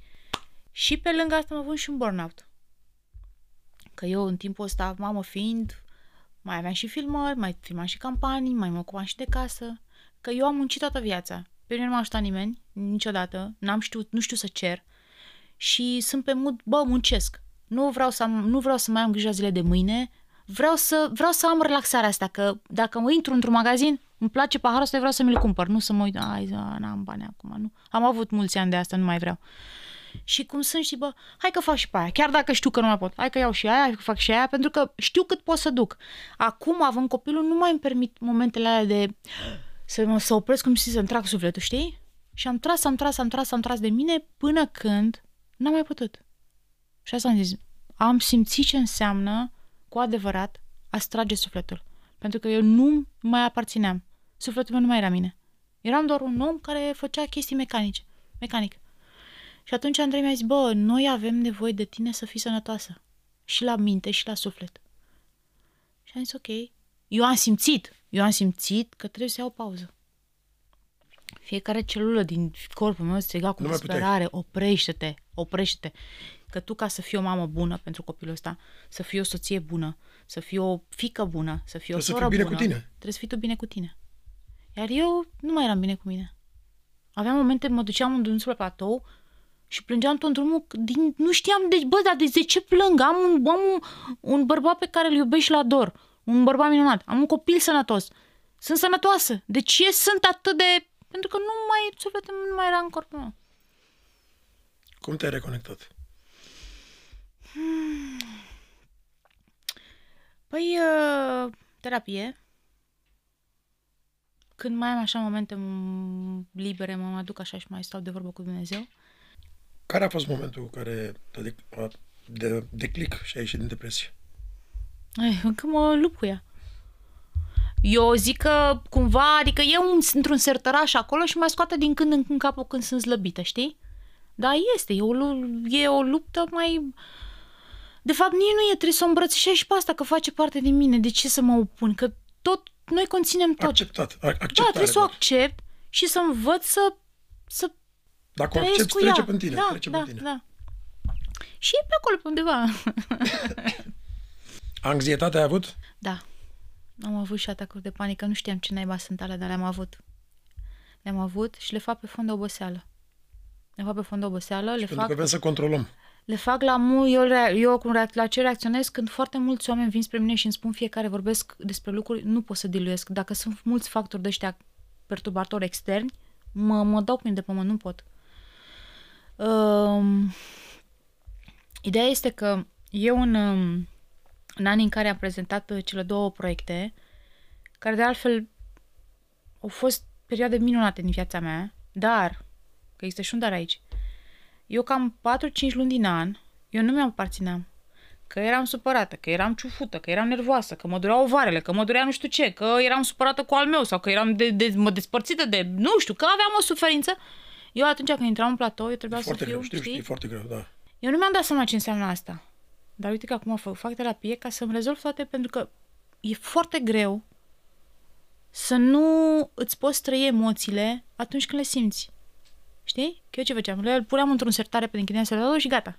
Și pe lângă asta am avut și un burnout. Că eu în timpul ăsta, mamă fiind, mai aveam și filmări, mai filmam și campanii, mai mă ocupam și de casă. Că eu am muncit toată viața. Pe mine nu m-a ajutat nimeni, niciodată. N-am știut, nu știu să cer. Și sunt pe mod, bă, muncesc. Nu vreau să, am, nu vreau să mai am grijă zile de mâine. Vreau să, vreau să am relaxarea asta, că dacă mă intru într-un magazin, îmi place paharul ăsta, vreau să mi-l cumpăr. Nu să mă uit, ai, n-am bani acum, nu. Am avut mulți ani de asta, nu mai vreau. Și cum sunt, și bă, hai că fac și pe aia, chiar dacă știu că nu mai pot, hai că iau și aia, hai că fac și aia, pentru că știu cât pot să duc. Acum, având copilul, nu mai îmi permit momentele alea de să mă să opresc cum să-mi trag sufletul, știi? Și am tras, am tras, am tras, am tras de mine până când n-am mai putut. Și asta am zis, am simțit ce înseamnă cu adevărat a strage sufletul. Pentru că eu nu mai aparțineam. Sufletul meu nu mai era mine. Eram doar un om care făcea chestii mecanice. Mecanic. Și atunci Andrei mi-a zis, bă, noi avem nevoie de tine să fii sănătoasă. Și la minte și la suflet. Și am zis, ok. Eu am simțit, eu am simțit că trebuie să iau o pauză. Fiecare celulă din corpul meu striga cu Nu mai puteai. disperare, oprește-te, oprește-te. Că tu ca să fii o mamă bună pentru copilul ăsta, să fii o soție bună, să fii o fică bună, să fii o Trebuie să soră fii bine bună, cu tine. trebuie să fii tu bine cu tine. Iar eu nu mai eram bine cu mine. Aveam momente, mă duceam în drumul pe platou și plângeam tot drumul, din, nu știam, de, bă, dar de, de ce plâng? Am, un, am un, un bărbat pe care îl iubesc și îl ador, un bărbat minunat, am un copil sănătos, sunt sănătoasă. De ce sunt atât de... Pentru că nu mai, sufletul meu nu mai era în corpul meu. Cum te-ai reconectat? Păi, uh, terapie. Când mai am așa momente m- libere, mă aduc așa și mai stau de vorbă cu Dumnezeu. Care a fost momentul care te-a de, a- de declic și ai ieșit din depresie? Ai, încă mă lupt cu ea. Eu zic că cumva, adică e un, într-un sertăraș acolo și mai scoate din când în când capul când sunt slăbită, știi? Dar este, e o, lu- e o luptă mai... De fapt, nici nu e, trebuie să o îmbrățișez și pe asta, că face parte din mine. De ce să mă opun? Că tot, noi conținem tot. Acceptat. a- da, Acceptare. trebuie să o doar. accept și să învăț să, să Dacă o trăiesc accepti, cu ea. trece pe tine. Da, trece da, pe tine. da. Și e pe acolo, pe undeva. Anxietate ai avut? Da. Am avut și atacuri de panică. Nu știam ce naiba sunt alea, dar le-am avut. Le-am avut și le fac pe fond de oboseală. Le fac pe fond de oboseală, le Pentru fac, că vrem să controlăm. le fac la mu, eu, rea- eu cum reac- la ce reacționez când foarte mulți oameni vin spre mine și îmi spun fiecare vorbesc despre lucruri, nu pot să diluiesc. Dacă sunt mulți factori de ăștia perturbatori externi, mă, mă dau cu mine de pământ, nu pot. Um, ideea este că eu în, um, în anii în care am prezentat uh, cele două proiecte, care de altfel au fost perioade minunate din viața mea, dar, că există și un dar aici, eu cam 4-5 luni din an, eu nu mi-am aparțineam. Că eram supărată, că eram ciufută, că eram nervoasă, că mă dureau ovarele, că mă durea nu știu ce, că eram supărată cu al meu sau că eram de, de, mă despărțită de, nu știu, că aveam o suferință. Eu atunci când intram în platou, eu trebuia E foarte să fiu, greu, știu, știi? știu, e foarte greu, da. Eu nu mi-am dat seama ce înseamnă asta. Dar uite că acum fac, fac terapie ca să-mi rezolv toate, pentru că e foarte greu să nu îți poți trăi emoțiile atunci când le simți. Știi? Că eu ce făceam? Le puneam într-un sertare pe închideam sertarul și gata.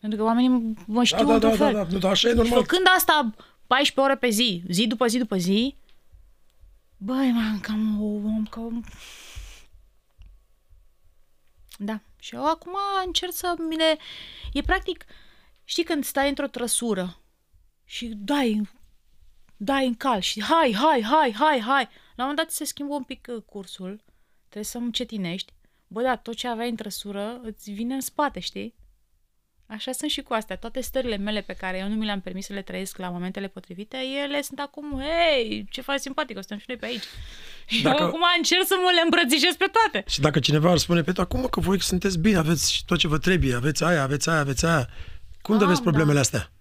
Pentru că oamenii mă știu Da, da, într-un da, fel. da, da, nu, dar așa e Și normal. făcând asta 14 ore pe zi, zi după zi după zi, băi, m-am cam... am cam... Da. Și eu acum încerc să mi le... E practic, știi când stai într-o trăsură și dai, dai în cal și hai, hai, hai, hai, hai. La un moment dat se schimbă un pic uh, cursul, trebuie să încetinești. Bă, da, tot ce aveai în trăsură îți vine în spate, știi? Așa sunt și cu astea. Toate stările mele pe care eu nu mi le-am permis să le trăiesc la momentele potrivite, ele sunt acum, hei, ce faci simpatic, o stăm și noi pe aici. Și Dacă- eu acum încerc să mă le îmbrățișez pe toate. Și dacă cineva ar spune, Petru, acum că voi sunteți bine, aveți tot ce vă trebuie, aveți aia, aveți aia, aveți aia, cum de Am, aveți problemele da. astea?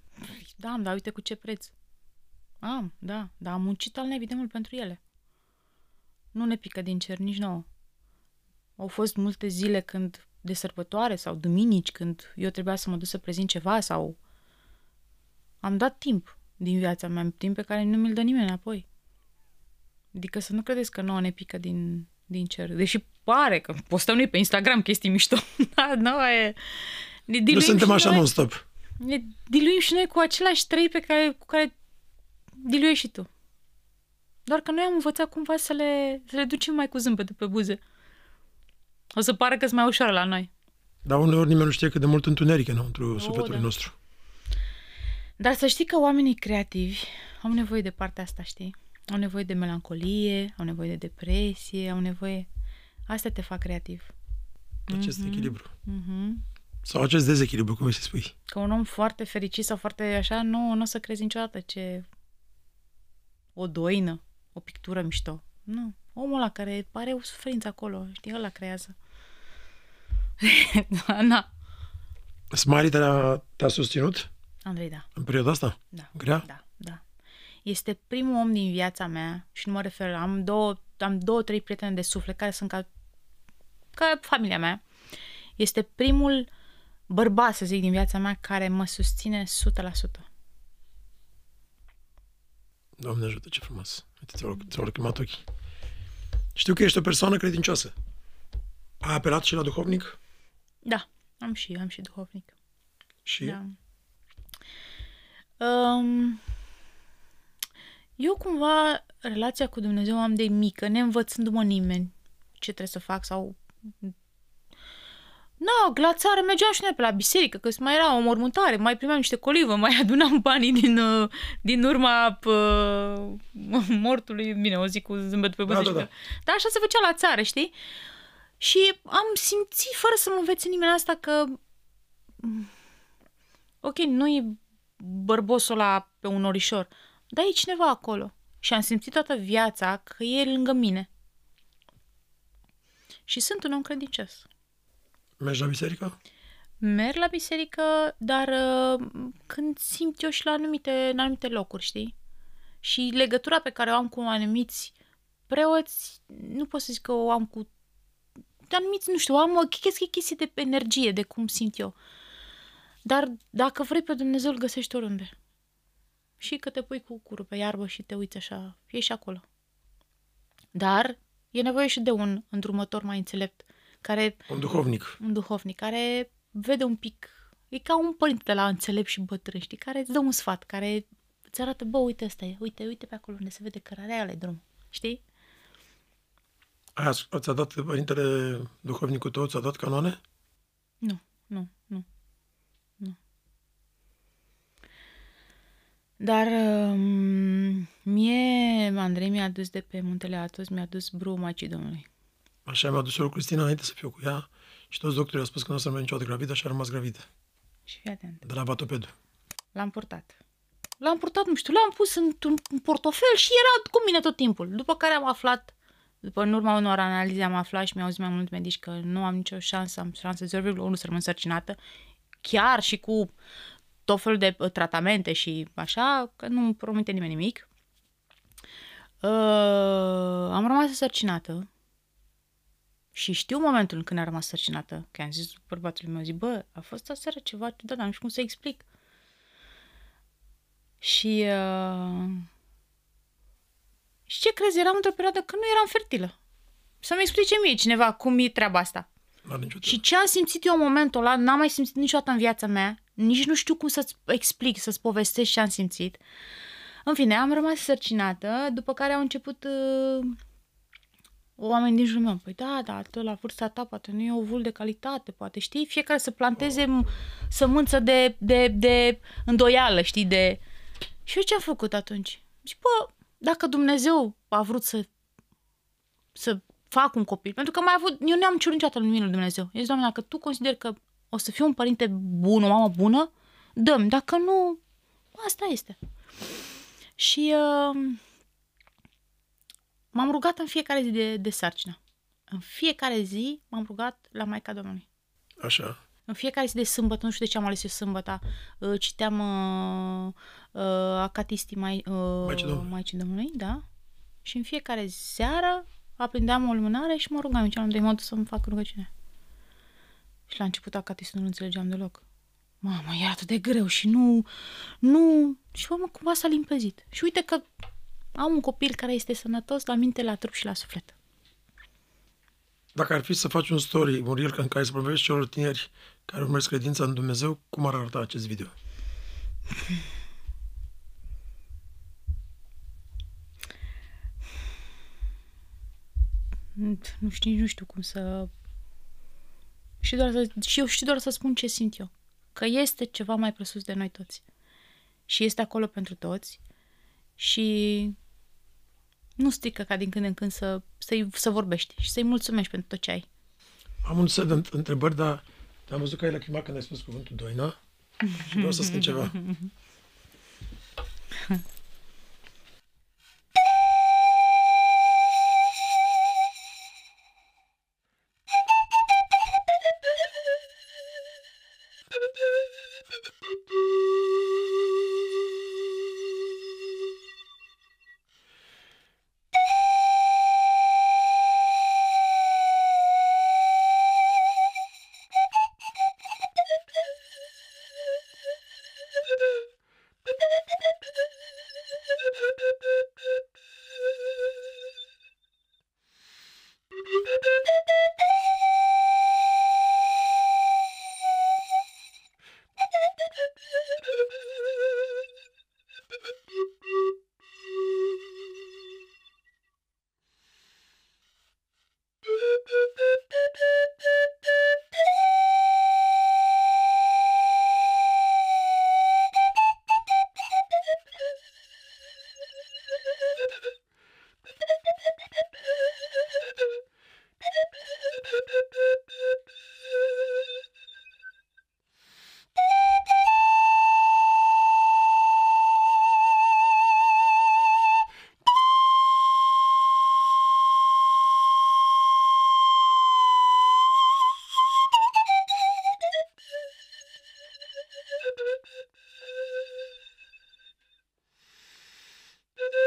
Da, am, dar uite cu ce preț. Am, da, dar am muncit al naibii de mult pentru ele. Nu ne pică din cer nici nouă. Au fost multe zile când de sărbătoare sau duminici când eu trebuia să mă duc să prezint ceva sau am dat timp din viața mea, timp pe care nu mi-l dă nimeni înapoi. Adică să nu credeți că nouă ne pică din, din cer. Deși pare că postăm noi pe Instagram chestii mișto. da, nu, e... Ne Nu diluim suntem și așa noi non-stop. ne diluim și noi cu același trei pe care, cu care diluiești și tu. Doar că noi am învățat cumva să le, să le ducem mai cu zâmbetul pe buze. O să pară că sunt mai ușoară la noi. Dar uneori nimeni nu știe cât de mult întuneric e înăuntru sufletului da. nostru. Dar să știi că oamenii creativi au nevoie de partea asta, știi? Au nevoie de melancolie, au nevoie de depresie, au nevoie... Astea te fac creativ. Acest echilibru. Mhm. Sau acest dezechilibru, cum îi se spui. Că un om foarte fericit sau foarte așa, nu, nu o să crezi niciodată ce... O doină, o pictură mișto. Nu. Omul ăla care pare o suferință acolo, știi, ăla creează. da, na. Smiley te-a, te-a susținut Andrei, da. în perioada asta? Da. Grea? Da, da. Este primul om din viața mea și nu mă refer, am două, am două, trei prieteni de suflet care sunt ca, ca familia mea. Este primul bărbat, să zic, din viața mea care mă susține 100%. Doamne ajută, ce frumos. Uite, ți-au, ți-au lacrimat ochii. Știu că ești o persoană credincioasă. Ai apelat și la duhovnic? Da, am și, am și duhovnic. Și Da. Um, eu cumva relația cu Dumnezeu am de mică, neînvățându-mă nimeni ce trebuie să fac sau... No, la țară mergeam și noi pe la biserică, că mai era o mormântare, mai primeam niște colivă, mai adunam banii din, uh, din urma uh, mortului, bine, o zic cu zâmbet pe buze. Da, da, și da. că- Dar așa se făcea la țară, știi? Și am simțit, fără să mă învețe nimeni asta, că ok, nu e bărbosul ăla pe un orișor, dar e cineva acolo. Și am simțit toată viața că e lângă mine. Și sunt un om credincios. Mergi la biserică? Merg la biserică, dar uh, când simt eu și la anumite, în anumite locuri, știi? Și legătura pe care o am cu anumiți preoți, nu pot să zic că o am cu anumiți, nu știu, am o chestie, chestie de energie, de cum simt eu. Dar dacă vrei pe Dumnezeu, îl găsești oriunde. Și că te pui cu curul pe iarbă și te uiți așa, e și acolo. Dar e nevoie și de un îndrumător mai înțelept, care Un duhovnic. un duhovnic care vede un pic, e ca un părinte de la înțelept și bătrân, știi, care îți dă un sfat, care îți arată, bă, uite ăsta e, uite, uite pe acolo unde se vede cărarea ale drum, știi? Aia ți-a dat părintele duhovnicul tău, ți-a dat canoane? Nu, nu, nu, nu. Dar um, mie, Andrei mi-a dus de pe muntele Atos, mi-a dus brul Macii Domnului. Așa mi-a dus eu Cristina înainte să fiu cu ea și toți doctorii au spus că nu o să rămân niciodată gravidă și a rămas gravidă. Și fii atent. De la Vatopedu. L-am purtat. L-am purtat, nu știu, l-am pus într-un în portofel și era cu mine tot timpul. După care am aflat, după în urma unor analize am aflat și mi-au zis mai mult medici că nu am nicio șansă, am șanse 0,1 să rămân sărcinată, chiar și cu tot felul de uh, tratamente și așa, că nu îmi promite nimeni nimic. Uh, am rămas sărcinată și știu momentul când am rămas sărcinată, că am zis bărbatului meu, zic, bă, a fost aseară ceva ciudat, dar nu știu cum să explic. Și, uh, Și ce crezi, eram într-o perioadă când nu eram fertilă. Să-mi explice mie cineva cum e treaba asta. N-are nicio Și ce am simțit eu în momentul ăla, n-am mai simțit niciodată în viața mea, nici nu știu cum să-ți explic, să-ți povestesc ce am simțit. În fine, am rămas sărcinată, după care au început uh, oameni din jurul meu. Păi da, da, tu la vârsta ta poate nu e ovul de calitate, poate, știi? Fiecare să planteze m- sămânță de, de, de îndoială, știi? De... Și eu ce am făcut atunci? Și bă, dacă Dumnezeu a vrut să, să fac un copil, pentru că mai avut, eu nu am cerut niciodată în lui Dumnezeu. Eu zic, Doamne, dacă Tu consideri că o să fiu un părinte bun, o mamă bună, dăm. Dacă nu, asta este. Și uh, m-am rugat în fiecare zi de, de sarcină. În fiecare zi m-am rugat la Maica Domnului. Așa. În fiecare zi de sâmbătă, nu știu de ce am ales eu sâmbăta, uh, citeam uh, uh, acatistii mai, uh, Maicii Domnului. Maicii Domnului, da? Și în fiecare seară aprindeam o lumânare și mă rugam. Eu am de mod să-mi fac rugăciune. Și la început acatistul nu înțelegeam deloc. Mamă, e atât de greu și nu, nu... Și mă, cumva s-a limpezit. Și uite că am un copil care este sănătos la minte, la trup și la suflet. Dacă ar fi să faci un story, un reel în care să vorbești celor tineri care urmăresc credința în Dumnezeu, cum ar arăta acest video? Nu știu, nici nu știu cum să... Și, doar să, și eu știu doar să spun ce simt eu. Că este ceva mai presus de noi toți. Și este acolo pentru toți. Și nu strică ca din când în când să, să, să vorbești și să-i mulțumești pentru tot ce ai. Am un set de înt- întrebări, dar am văzut că ai lacrimat când ai spus cuvântul doina și vreau să spun ceva.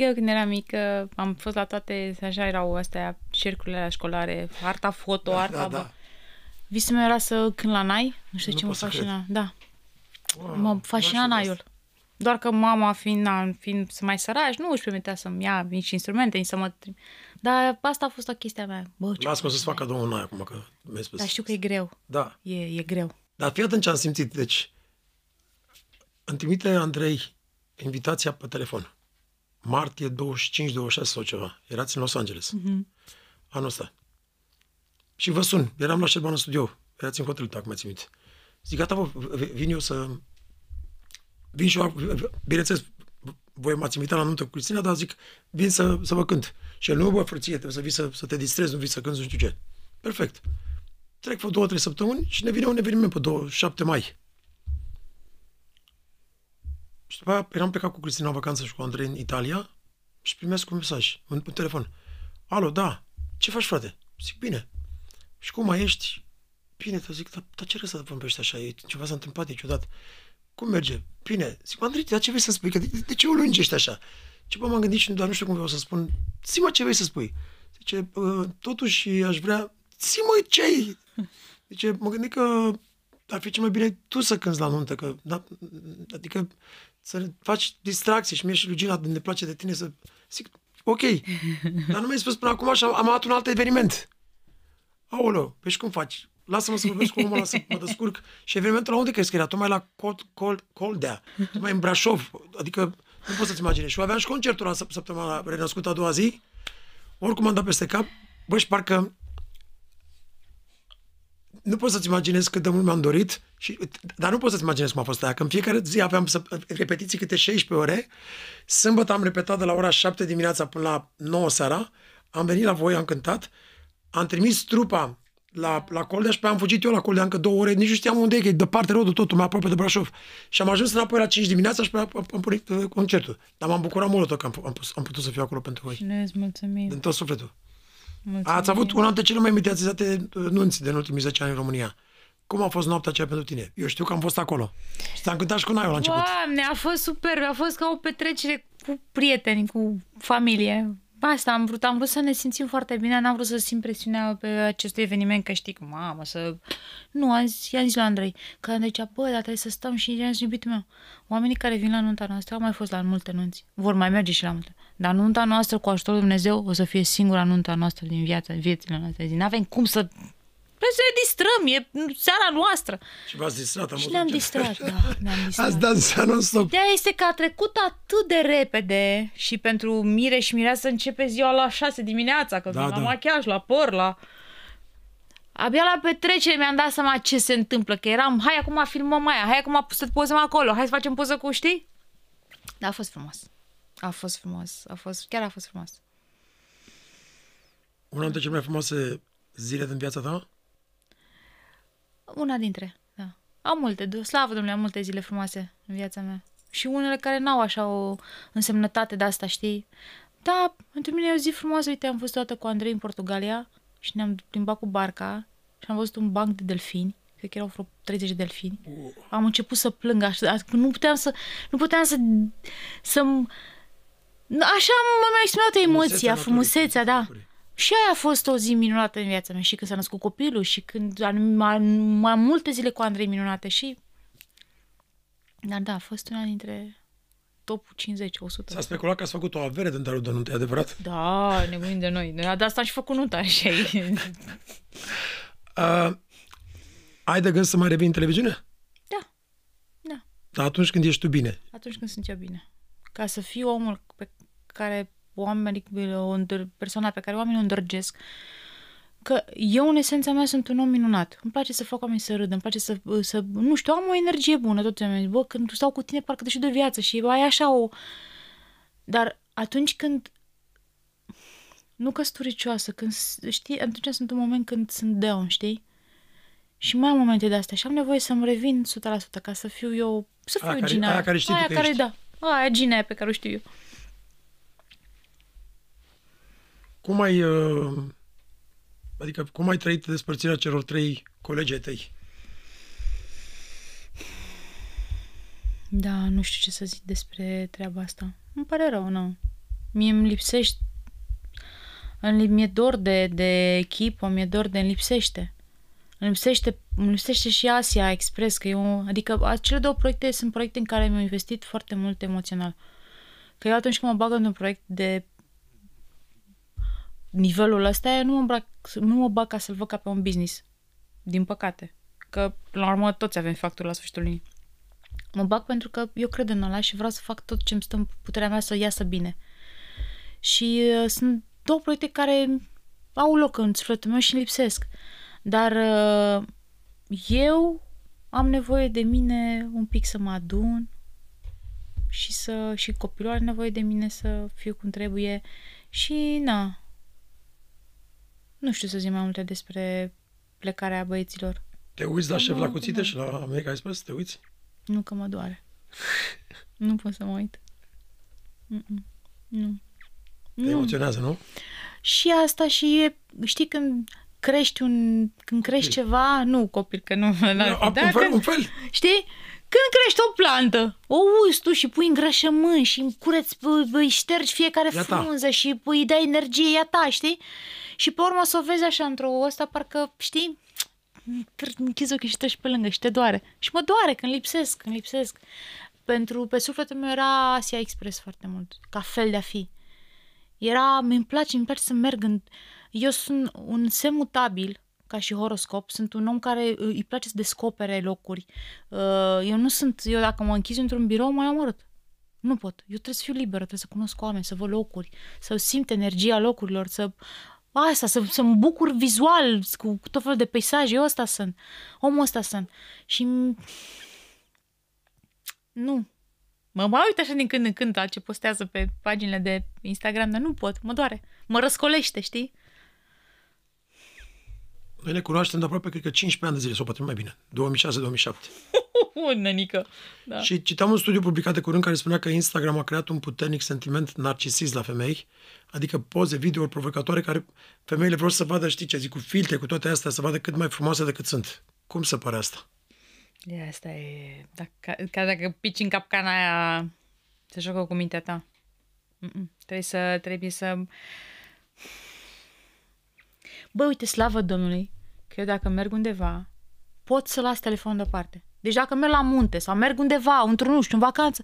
că eu când eram mică am fost la toate, așa erau astea, cercurile alea școlare, arta foto, arta... da, da. Visul meu era să cânt la nai, nu știu Nu ce mă pot să fascina. Da, Wow, mă n-am fascina știut naiul. Doar că mama, fiind, na, fiind mai săraci, nu își permitea să-mi ia nici instrumente, nici să mă... trim- Dar asta a fost o chestia mea. Bă, ce... Las-mă să-ți fac cadou în aia acum, că mi-ai spus. Dar știu că e greu. Da. E, e greu. Dar fii atent ce am simțit. Deci, îmi trimite Andrei invitația pe telefon. Martie 25-26 sau ceva. Erați în Los Angeles. Mm-hmm. Anul ăsta. Și vă sun. Eram la Șerban în studio. Erați în hotel, dacă mai țin minte. Zic, gata, vă, v- vin eu să... Vin și eu, bineînțeles, voi m-ați invitat la nuntă cu Cristina, dar zic, vin să, să vă cânt. Și el, nu, bă, frăție, trebuie să vii să, să te distrezi, nu vii să cânti, nu știu ce. Perfect. trec vreo două, trei săptămâni și ne vine un eveniment pe 27 mai. Și după aia eram plecat cu Cristina în vacanță și cu Andrei în Italia și primesc un mesaj, un, un telefon. Alo, da, ce faci, frate? Zic, bine. Și cum mai ești? Bine, te zic, dar, dar ce rău să vorbești așa? E ceva s-a întâmplat, e ciudat. Cum merge? Bine. Zic, Andrei, dar ce vrei să spui? Că de, de ce o lungești așa? Ce bă, m-am gândit și doar nu știu cum vreau să spun. zi ce vrei să spui. Zice, totuși aș vrea, zi mă ce ai. Zice, mă gândesc că ar fi cel mai bine tu să cânți la nuntă, că, da, adică să faci distracție și mie și lui Gina ne place de tine să... Zic, ok, dar nu mi-ai spus până acum și am, am luat un alt eveniment. Aoleu, păi și cum faci? Lasă-mă să vorbesc cu omul ăla, să mă descurc. Și evenimentul la unde crezi că era? Tocmai la Cold, Cold, Coldea, tocmai în Brașov. Adică nu poți să-ți imaginezi. Și aveam și concertul la săptămâna renăscută a doua zi. Oricum am dat peste cap. Bă, și parcă nu poți să-ți imaginezi cât de mult mi-am dorit, și, dar nu poți să-ți imaginezi cum a fost aia, că în fiecare zi aveam să, repetiții câte 16 ore, sâmbătă am repetat de la ora 7 dimineața până la 9 seara, am venit la voi, am cântat, am trimis trupa la, la Coldea și pe am fugit eu la Coldea încă două ore, nici nu știam unde e, că e departe rodul totul, mai aproape de Brașov. Și am ajuns înapoi la 5 dimineața și am, am pornit uh, concertul. Dar m-am bucurat mult tot că am, am, am putut să fiu acolo pentru voi. Și noi îți mulțumim. Din tot sufletul. Mulțumim. Ați avut una dintre cele mai mediatizate uh, nunți din ultimii 10 ani în România. Cum a fost noaptea aceea pentru tine? Eu știu că am fost acolo. Și te-am cântat și cu Naio la început. Doamne, a fost super, a fost ca o petrecere cu prieteni, cu familie. Asta am vrut, am vrut să ne simțim foarte bine, n-am vrut să simt presiunea pe acest eveniment, că știi că, mamă, să... Nu, am zis, i-am zis la Andrei, că Andrei zicea, bă, dar trebuie să stăm și i-am zis, iubitul meu, oamenii care vin la nunta noastră au mai fost la multe nunți, vor mai merge și la multe. Dar nunta noastră, cu ajutorul Dumnezeu, o să fie singura nunta noastră din viața, viețile noastre. Nu avem cum să Vrem să ne distrăm, e seara noastră. Și v-ați distrat, am Și văzut ne-am ce- distrat, da, ne-am distrat. Ați dansat non-stop. Ideea este că a trecut atât de repede și pentru mire și mireasă începe ziua la 6 dimineața, că Da, da, la da. machiaj, la păr, la... Abia la petrecere mi-am dat seama ce se întâmplă, că eram, hai acum filmăm aia, hai acum să pozăm acolo, hai să facem poză cu, știi? Dar a fost frumos. A fost frumos, a fost, chiar a fost frumos. Una dintre cele mai frumoase zile din viața ta? Una dintre, da. Am multe, de- slavă Domnului, am multe zile frumoase în viața mea. Și unele care n-au așa o însemnătate de asta, știi? Da, pentru mine e o zi frumoasă. Uite, am fost toată cu Andrei în Portugalia și ne-am plimbat cu barca și am văzut un banc de delfini. Cred că erau vreo 30 de delfini. Am început să plâng așa, nu puteam să, nu puteam să, să Așa m-am exprimat emoția, frumusețea, da. Și aia a fost o zi minunată în viața mea. Și când s-a născut copilul și când am, am, am multe zile cu Andrei minunate și... Dar da, a fost una dintre top 50, 100. S-a speculat că ați făcut o avere din darul de nuntă, e adevărat? Da, nebunim de noi. De asta am și făcut nunta așa e. Uh, ai de gând să mai revii în televiziune? Da, da. Dar atunci când ești tu bine. Atunci când sunt eu bine. Ca să fiu omul pe care oamenii, o îndr- persoana pe care oamenii o îndrăgesc, că eu în esența mea sunt un om minunat. Îmi place să fac oamenii să râdă, îmi place să, să nu știu, am o energie bună, tot oamenii. Bă, când stau cu tine, parcă te și de viață și ai așa o... Dar atunci când nu căsturicioasă, când, știi, atunci sunt un moment când sunt down, știi? Și mai am momente de astea și am nevoie să-mi revin 100% ca să fiu eu, să fiu Aia care- Gina. aia care știi tu aia că care, ești. da. Aia Gina aia pe care o știu eu. Cum ai, uh, adică cum ai trăit despărțirea celor trei colegi ai tăi? Da, nu știu ce să zic despre treaba asta. Îmi pare rău, nu. Mie îmi lipsește... Îmi mi-e dor de, de echipă, mi-e dor de îmi lipsește. Îmi lipsește, îmi lipsește și Asia Express, că eu, adică acele două proiecte sunt proiecte în care mi-am investit foarte mult emoțional. Că eu atunci când mă bag într-un proiect de nivelul ăsta, nu mă, bag, nu mă bag ca să-l văd ca pe un business. Din păcate. Că, la urmă, toți avem facturi la sfârșitul lunii. Mă bag pentru că eu cred în ăla și vreau să fac tot ce îmi stă în puterea mea să iasă bine. Și uh, sunt două proiecte care au loc în sufletul meu și îmi lipsesc. Dar uh, eu am nevoie de mine un pic să mă adun și să și copilul are nevoie de mine să fiu cum trebuie și na. Nu știu să zic mai multe despre plecarea băieților. Te uiți la șef la nu, cuțite nu. și la America Express? Te uiți? Nu că mă doare. nu pot să mă uit. Mm-mm. Nu. Te Nu. emoționează, nu? Și asta și e, știi când crești un, când crești ceva, nu copil, că nu, Da, n-ar fi, un fel, când- un fel. Știi? Când crești o plantă, o uiți tu și pui îngrășământ și îmi cureți, îi- îi ștergi fiecare E a ta. frunză și îi dai energie, e a ta, știi? Și pe urmă o să o vezi așa într-o ăsta, parcă, știi, tr- închizi ochii și treci pe lângă și te doare. Și mă doare când lipsesc, când lipsesc. Pentru, pe sufletul meu era Asia Express foarte mult, ca fel de a fi. Era, mi-mi place, mi place să merg în... Eu sunt un semn mutabil, ca și horoscop, sunt un om care uh, îi place să descopere locuri. Uh, Eu nu sunt, eu dacă mă închizi într-un birou, mai omorât. Nu pot. Eu trebuie să fiu liberă, trebuie să cunosc oameni, să văd locuri, să simt energia locurilor, să asta, să, să-mi bucur vizual cu, cu tot felul de peisaje. Eu ăsta sunt. Omul ăsta sunt. Și m- nu. Mă mai uit așa din când în când la ce postează pe paginile de Instagram, dar nu pot, mă doare. Mă răscolește, știi? Noi ne cunoaștem de aproape, cred că 15 ani de zile, sau poate mai bine. 2006-2007. O, nănică. Da. Și citeam un studiu publicat de curând care spunea că Instagram a creat un puternic sentiment narcisist la femei, adică poze, videouri provocatoare care femeile vor să vadă, știi ce zic, cu filtre, cu toate astea, să vadă cât mai frumoase decât sunt. Cum se pare asta? E, asta e... Dacă, ca dacă pici în capcana aia, se joacă cu mintea ta. Mm-mm. Trebuie să... Trebuie să... Bă, uite, slavă Domnului, că eu dacă merg undeva, pot să las telefonul deoparte. Deci dacă merg la munte sau merg undeva, într-un, nu știu, în vacanță,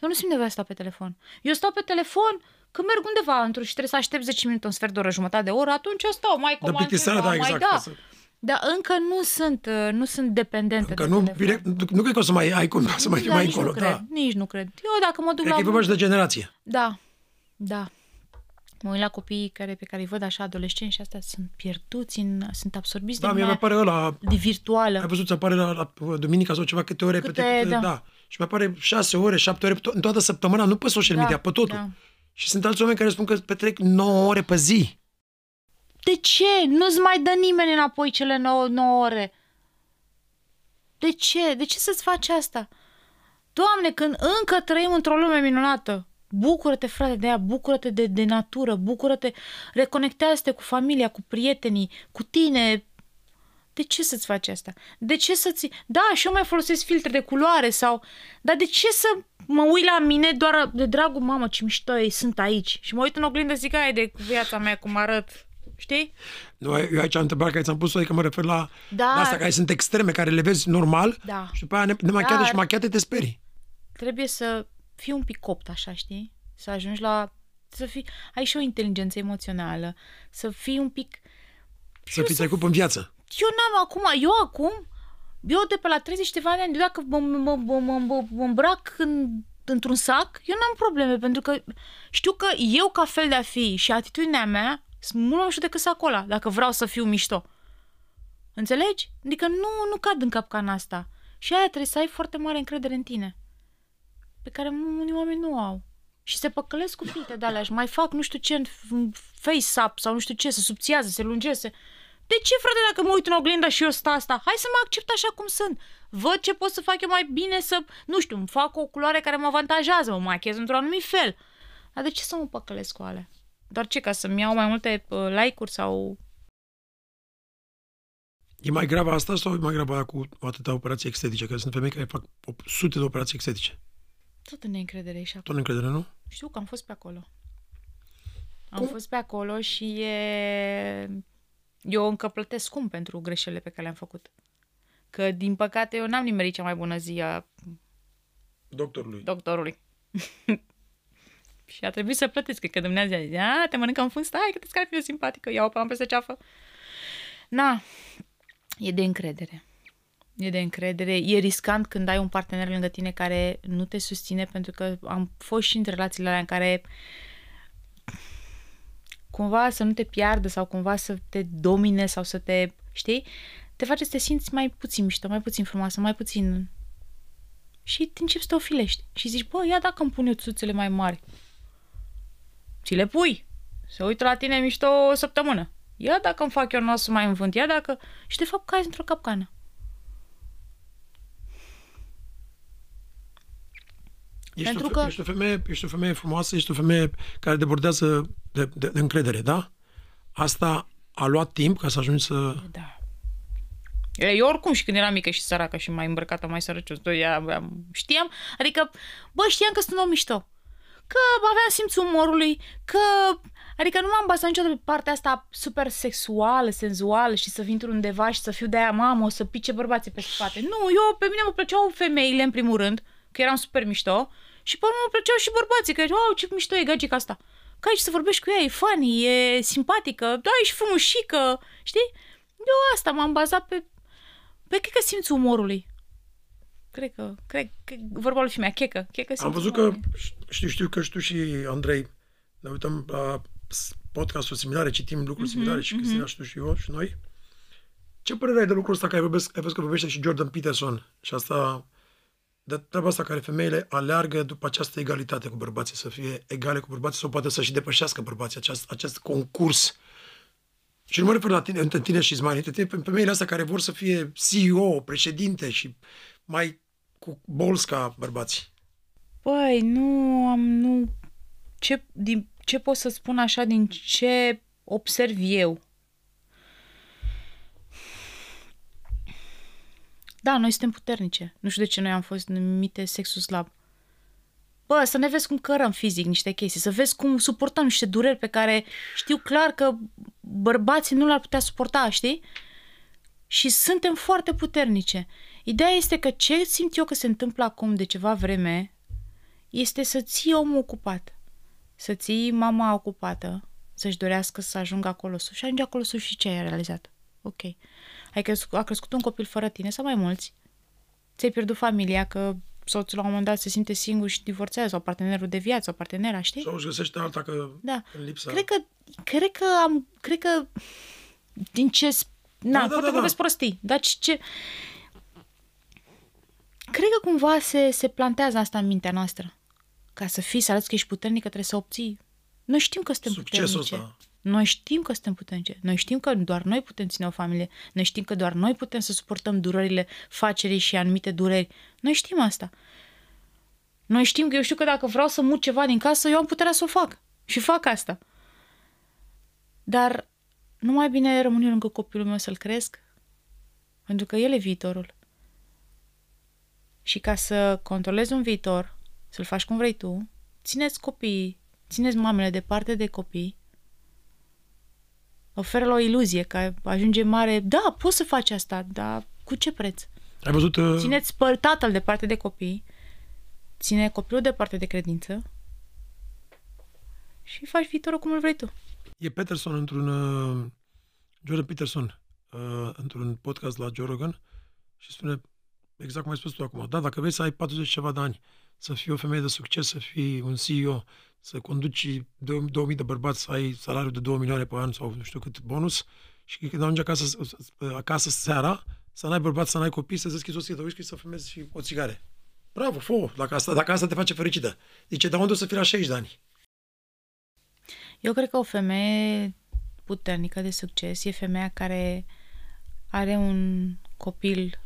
eu nu simt nevoie să stau pe telefon. Eu stau pe telefon când merg undeva într și trebuie să aștept 10 minute, un sfert de oră, jumătate de oră, atunci eu stau, mai Dar comand plictiseală, ceva, da, mai exact. da. ca să- Dar încă nu sunt, uh, nu sunt dependentă Că de nu, telefon. vine, nu, nu cred că o să mai ai cum să mai fii Da, mai nici încolo. nu cred, Da. nici nu cred. Eu dacă mă duc Cred la... că e vorba și de generație. Da, da. Mă uit la copiii care, pe care îi văd așa adolescenți și astea sunt pierduți, în, sunt absorbiți Da, de mie mi lumea apare ăla, de virtuală. ai văzut, ți apare la, la duminica sau ceva câte ore Câte, petrecute, da. da. Și mi apare șase ore, șapte ore pe to- în toată săptămâna, nu pe social Da, media, pe totul. da. Și sunt alți oameni care spun că petrec 9 ore pe zi. De ce? Nu-ți mai dă nimeni înapoi cele 9, 9 ore. De ce? De ce să-ți faci asta? Doamne, când încă trăim într-o lume minunată, bucură-te, frate, de ea, bucură-te de, de natură, bucură-te, reconectează-te cu familia, cu prietenii, cu tine. De ce să-ți faci asta? De ce să-ți... Da, și eu mai folosesc filtre de culoare sau... Dar de ce să mă uit la mine doar de dragul, mamă, ce mișto ei sunt aici? Și mă uit în oglindă zic, ai de viața mea, cum arăt. Știi? Nu, eu aici am întrebare care ți-am pus-o, adică mă refer la Da. la asta care sunt extreme, care le vezi normal Da. și după aia ne- nemachiate Dar- și machiate te sperii. trebuie să fii un pic copt, așa, știi? Să ajungi la... Să fii... Ai și o inteligență emoțională. Să fii un pic... Să fii trecut în viață. Eu n-am acum... Eu acum... Eu de pe la 30 ceva de ani, eu dacă mă, mă, mă, mă, mă, mă îmbrac în, într-un sac, eu n-am probleme, pentru că știu că eu ca fel de a fi și atitudinea mea sunt mult mai mișto decât sacul ăla, dacă vreau să fiu mișto. Înțelegi? Adică nu, nu cad în capcana asta. Și aia trebuie să ai foarte mare încredere în tine. Pe care unii oameni nu au. Și se păcălesc cu filtre de alea și mai fac nu știu ce în în face-up sau nu știu ce, să subțiază, se lungeze. De ce, frate, dacă mă uit în oglindă și eu sta asta? Hai să mă accept așa cum sunt. Văd ce pot să fac eu mai bine să, nu știu, îmi fac o culoare care mă avantajează, mă machiez într-un anumit fel. Dar de ce să mă păcălesc cu alea? Doar ce, ca să-mi iau mai multe uh, like-uri sau... E mai gravă asta sau e mai gravă aia cu atâtea operații estetice? Că sunt femei care fac o- sute de operații estetice. Tot în neîncredere și acolo. Tot în încredere, nu? Știu că am fost pe acolo. Am Cum? fost pe acolo și e... Eu încă plătesc scump pentru greșelile pe care le-am făcut. Că, din păcate, eu n-am nimerit cea mai bună zi a Doctorului. doctorului. și a trebuit să plătesc, că Dumnezeu a zis, a, te mănâncă în fund, stai, că te care fiu simpatică, ia-o pe am peste ceafă. Na, e de încredere. E de încredere. E riscant când ai un partener lângă tine care nu te susține, pentru că am fost și în relațiile alea în care cumva să nu te piardă sau cumva să te domine sau să te, știi, te face să te simți mai puțin mișto, mai puțin frumoasă, mai puțin și te începi să te ofilești. Și zici, bă, ia dacă îmi pun eu țuțele mai mari. Ți le pui. Se uită la tine mișto o săptămână. Ia dacă îmi fac eu nasul mai în vânt, ia dacă... Și de fapt cai într-o capcană. Ești, Pentru o, că- ești, o femeie, ești o femeie frumoasă, ești o femeie care debordează de, de, de încredere, da? Asta a luat timp ca să ajungi să... Da. Eu oricum și când eram mică și săracă și mai îmbrăcată, mai sărăcios, ea, știam, adică, bă, știam că sunt om mișto. Că aveam simțul umorului, că, adică nu m-am bazat niciodată pe partea asta super sexuală, senzuală și să vin undeva și să fiu de aia mamă, o să pice bărbații pe spate. Nu, eu, pe mine mă plăceau femeile în primul rând, că eram super mișto și pe urmă mă plăceau și bărbații, că, wow, ce mișto e gagica asta. Că aici să vorbești cu ea, e funny, e simpatică, da, e și frumușică, știi? Eu asta m-am bazat pe, pe cred că simțul umorului. Cred că, cred că, vorba lui mea, checă, checă Am văzut că, știu, știu că și tu și Andrei ne uităm la podcasturi similare, citim lucruri similare și Cristina și tu și eu și noi. Ce părere ai de lucrul ăsta care vorbesc, ai văzut că vorbește și Jordan Peterson și asta de treaba asta care femeile aleargă după această egalitate cu bărbații, să fie egale cu bărbații sau poate să și depășească bărbații, acest, acest concurs. Și nu mă refer la tine, între tine și Ismail, între tine, femeile astea care vor să fie CEO, președinte și mai cu bols ca bărbații. Păi, nu am, nu... Ce, din, ce pot să spun așa din ce observ eu? Da, noi suntem puternice. Nu știu de ce noi am fost numite sexul slab. Bă, să ne vezi cum cărăm fizic niște chestii, să vezi cum suportăm niște dureri pe care știu clar că bărbații nu le-ar putea suporta, știi? Și suntem foarte puternice. Ideea este că ce simt eu că se întâmplă acum de ceva vreme este să ții omul ocupat. Să ții mama ocupată, să-și dorească să ajungă acolo sus. Și ajunge acolo sus și ce ai realizat? Ok. Ai crescut, a crescut un copil fără tine sau mai mulți. Ți-ai pierdut familia că soțul la un moment dat se simte singur și divorțează sau partenerul de viață sau partenera, știi? Sau își găsește alta că Da. în lipsa... Cred că, cred că am, cred că din ce, s- na, Da, da, da, poate da, da. vorbesc prostii, dar ce, ce, cred că cumva se, se plantează asta în mintea noastră. Ca să fii, să arăți că ești puternică, trebuie să obții. Noi știm că suntem Succesul puternice. ăsta. Noi știm că suntem puternice. Noi știm că doar noi putem ține o familie. Noi știm că doar noi putem să suportăm durerile facerii și anumite dureri. Noi știm asta. Noi știm că eu știu că dacă vreau să mut ceva din casă, eu am puterea să o fac. Și fac asta. Dar nu mai bine rămân eu lângă copilul meu să-l cresc? Pentru că el e viitorul. Și ca să controlezi un viitor, să-l faci cum vrei tu, țineți copiii, țineți mamele departe de copii, oferă o iluzie că ajunge mare. Da, poți să faci asta, dar cu ce preț? Ai văzut... Uh, Țineți pe tatăl departe de copii, ține copilul departe de credință și faci viitorul cum îl vrei tu. E Peterson într-un... Uh, Jordan Peterson uh, într-un podcast la Joe Rogan și spune exact cum ai spus tu acum. Da, dacă vrei să ai 40 ceva de ani, să fii o femeie de succes, să fii un CEO, să conduci 2000 de bărbați, să ai salariu de 2 milioane pe an sau nu știu cât bonus și când ajungi acasă, acasă seara, să n-ai bărbați, să n-ai copii, să deschizi o schită whisky, să fumezi și o țigare. Bravo, fă dacă asta, dacă asta te face fericită. Zice, dar unde o să fii la 60 de ani? Eu cred că o femeie puternică de succes e femeia care are un copil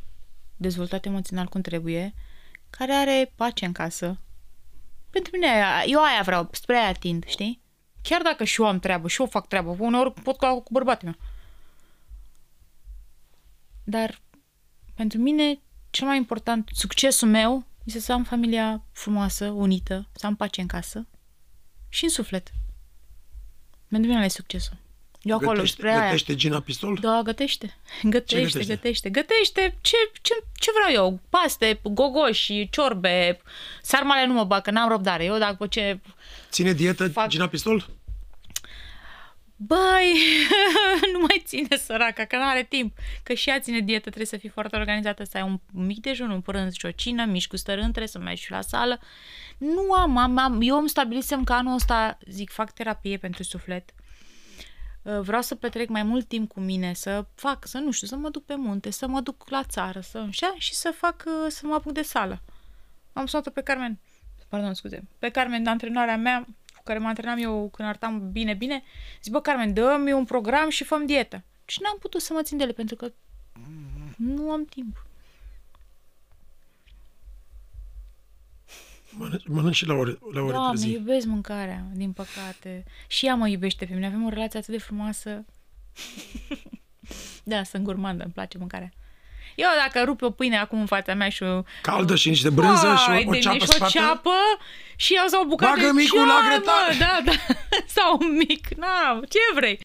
dezvoltat emoțional cum trebuie, care are pace în casă. Pentru mine, aia- eu aia vreau, spre aia tind, știi? Chiar dacă și eu am treabă, și eu fac treabă, uneori pot ca cu bărbatul meu. Dar pentru mine, cel mai important, succesul meu este să am familia frumoasă, unită, să am pace în casă și în suflet. Pentru mine ăla e succesul. Eu acolo, Gătește, spre aia. gătește Gina Pistol? Da, gătește. Gătește, gătește? gătește. Gătește ce, ce, ce vreau eu. Paste, gogoși, ciorbe, sarmale nu mă bag, că n-am răbdare. Eu dacă ce... Ține dietă Fac- Gina Pistol? Băi, nu mai ține săraca, că nu are timp. Că și ea ține dietă, trebuie să fii foarte organizată, să ai un mic dejun, un prânz și o cină, mici cu stărântre, să mergi și la sală. Nu am, am, am eu îmi stabilisem că anul ăsta, zic, fac terapie pentru suflet. Uh, Vreau să petrec mai mult timp cu mine, să fac, să nu știu, să mă duc pe munte, să mă duc la țară, să așa, și să fac, uh, să mă apuc de sală. Am sunat-o pe Carmen, pardon, scuze, pe Carmen, antrenoarea mea, cu care mă antrenam eu când arătam bine, bine, zic, bă, Carmen, dă-mi un program și făm dietă. Și n-am putut să mă țin de ele, pentru că nu am timp. Mănânci, mănânci și la ore, la ore Doamne, târzii. iubesc mâncarea, din păcate. Și ea mă iubește pe mine. Avem o relație atât de frumoasă. da, sunt gurmandă, îmi place mâncarea. Eu dacă rup o pâine acum în fața mea și o... Caldă și niște brânză și Vai o, o de ceapă mine, și o spată. ceapă și iau sau o bucată Bagă de micul la ceai, grătar. mă, Da, da. sau un mic, na, ce vrei.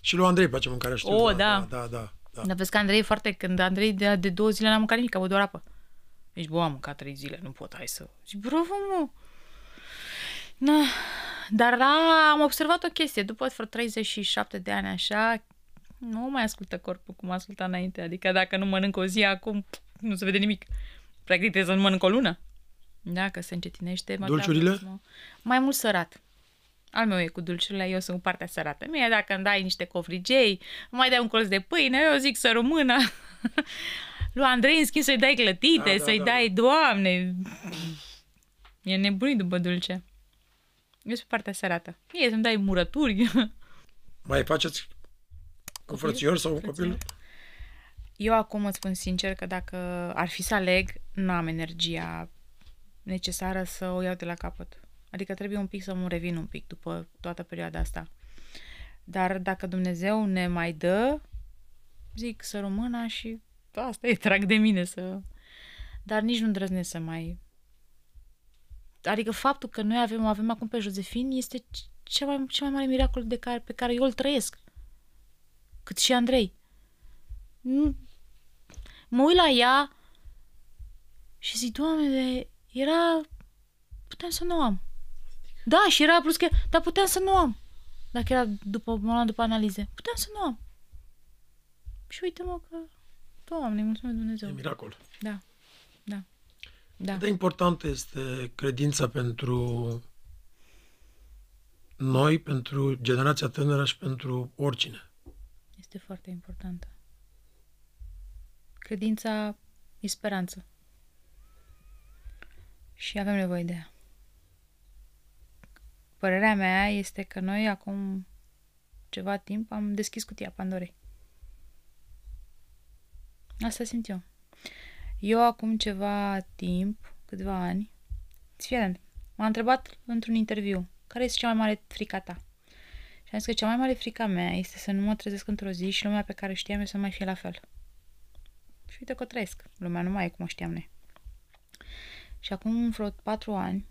Și lui Andrei place mâncarea, știu. O, da. da. Da, da, da. Dar vezi că Andrei e foarte... Când Andrei de, de două zile n-a mâncat nimic, a băut doar apă. Deci, bă, am mâncat trei zile, nu pot, hai să... Zic, bravo, mă! Na, dar la, am observat o chestie, după vreo 37 de ani așa, nu mai ascultă corpul cum asculta înainte. Adică dacă nu mănânc o zi acum, nu se vede nimic. Practic trebuie să nu mănânc o lună. Da, că se încetinește. Dulciurile? metabolismul. Mai mult sărat. Al meu e cu dulciurile, eu sunt cu partea sărată. Mie dacă îmi dai niște covrigei, îmi mai dai un colț de pâine, eu zic să rămână. Lui Andrei, în schimb, să-i dai clătite, Da, da, să-i da, dai, doamne, e nebunit după dulce. Eu sunt pe partea sărată. Mie să-mi dai murături. Mai faceți cu frățior sau cu copil? Eu acum îți spun sincer că dacă ar fi să aleg, nu am energia necesară să o iau de la capăt. Adică trebuie un pic să mă revin un pic după toată perioada asta. Dar dacă Dumnezeu ne mai dă, zic să rămână și asta e, trag de mine să... Dar nici nu îndrăznesc să mai... Adică faptul că noi avem, o avem acum pe Josefin este cea mai, cea mai mare miracol de care, pe care eu îl trăiesc. Cât și Andrei. Nu, mă uit la ea și zic, Doamne, de- era... Puteam să nu am. Da, și era plus că... Dar puteam să nu am. Dacă era după, mă luam după analize. Puteam să nu am. Și uite-mă că... Doamne, mulțumesc E Dumnezeu. miracol. Da. Da. Da. Cât de importantă este credința pentru noi, pentru generația tânără și pentru oricine. Este foarte importantă. Credința e speranță. Și avem nevoie de ea. Părerea mea este că noi acum ceva timp am deschis cutia Pandorei. Asta simt eu. Eu acum ceva timp, câțiva ani, fii atent, m-a întrebat într-un interviu care este cea mai mare frica ta. Și am zis că cea mai mare frica mea este să nu mă trezesc într-o zi și lumea pe care o știam eu să nu mai fie la fel. Și uite că o trăiesc. Lumea nu mai e cum o știam noi. Și acum vreo patru ani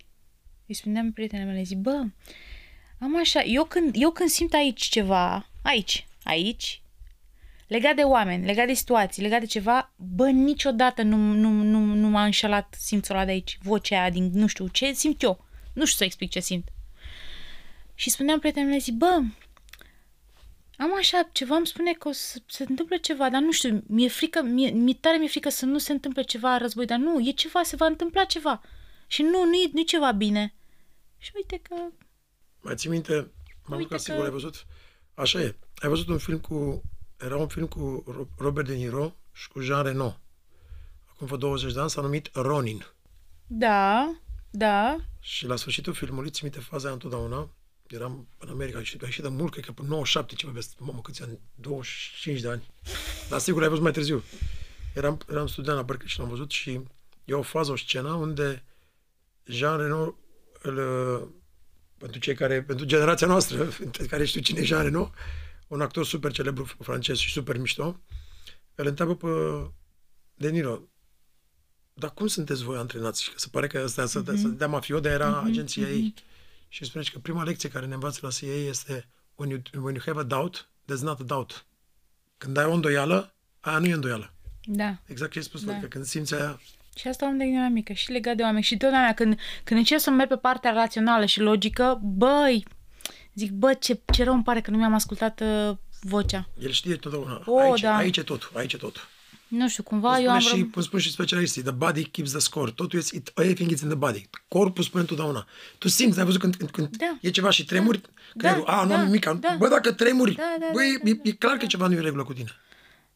îi spuneam prietenele mele, zic, bă, am așa, eu când, eu când simt aici ceva, aici, aici, legat de oameni, legat de situații, legat de ceva, bă, niciodată nu, nu, nu, nu m-a înșelat simțul ăla de aici, vocea aia din nu știu ce simt eu. Nu știu să explic ce simt. Și spuneam prietenele mele, zic, bă, am așa ceva, îmi spune că o să se întâmple ceva, dar nu știu, mi-e frică, mi-e, mi tare mi-e frică să nu se întâmple ceva război, dar nu, e ceva, se va întâmpla ceva. Și nu, nu e, nu e ceva bine. Și uite că, Mai ții minte, m-am Uite că... sigur că- ai văzut? Așa e. Ai văzut un film cu... Era un film cu Ro- Robert De Niro și cu Jean Reno. Acum vreo 20 de ani s-a numit Ronin. da, da, Și la sfârșitul filmului, ți minte faza aia întotdeauna, eram în America și a ieșit de mult, cred că până 97 ceva, vezi, mamă, câți ani, 25 de ani. Dar sigur, ai văzut mai târziu. Eram, eram student la Berkeley și l-am văzut și e o fază, o scenă unde Jean Reno, îl, uh, pentru cei care, pentru generația noastră, care știu cine e Jean Reno, un actor super celebru francez și super mișto, îl întreabă pe De Niro, dar cum sunteți voi antrenați? Că se pare că ăsta să, să dea mafio, dar era agenția ei. Și spune că prima lecție care ne învață la CIA este when you, when you have a doubt, there's not a doubt. Când ai o îndoială, aia nu e îndoială. da. Exact ce ai spus, Da. da. că când simți aia, Și asta am de gândire mică, și legat de oameni. Și totdeauna când, când încerc să merg pe partea rațională și logică, băi, zic, bă, ce, ce rău îmi pare că nu mi-am ascultat uh, vocea. el știe totdeauna. O, aici, da. aici e totul, aici e totul. Nu știu, cumva Cum eu am... spune, și, ră- cum spun și specialiștii, the body keeps the score. Totul este, it, everything is in the body. Corpul spune întotdeauna. Tu simți, ai văzut când, când, când Da. e ceva și tremuri, creierul, a, nu da, am nimic. da. Bă, dacă tremuri, Da, da, bă, da, e, e, e clar că ceva nu e în regulă cu tine.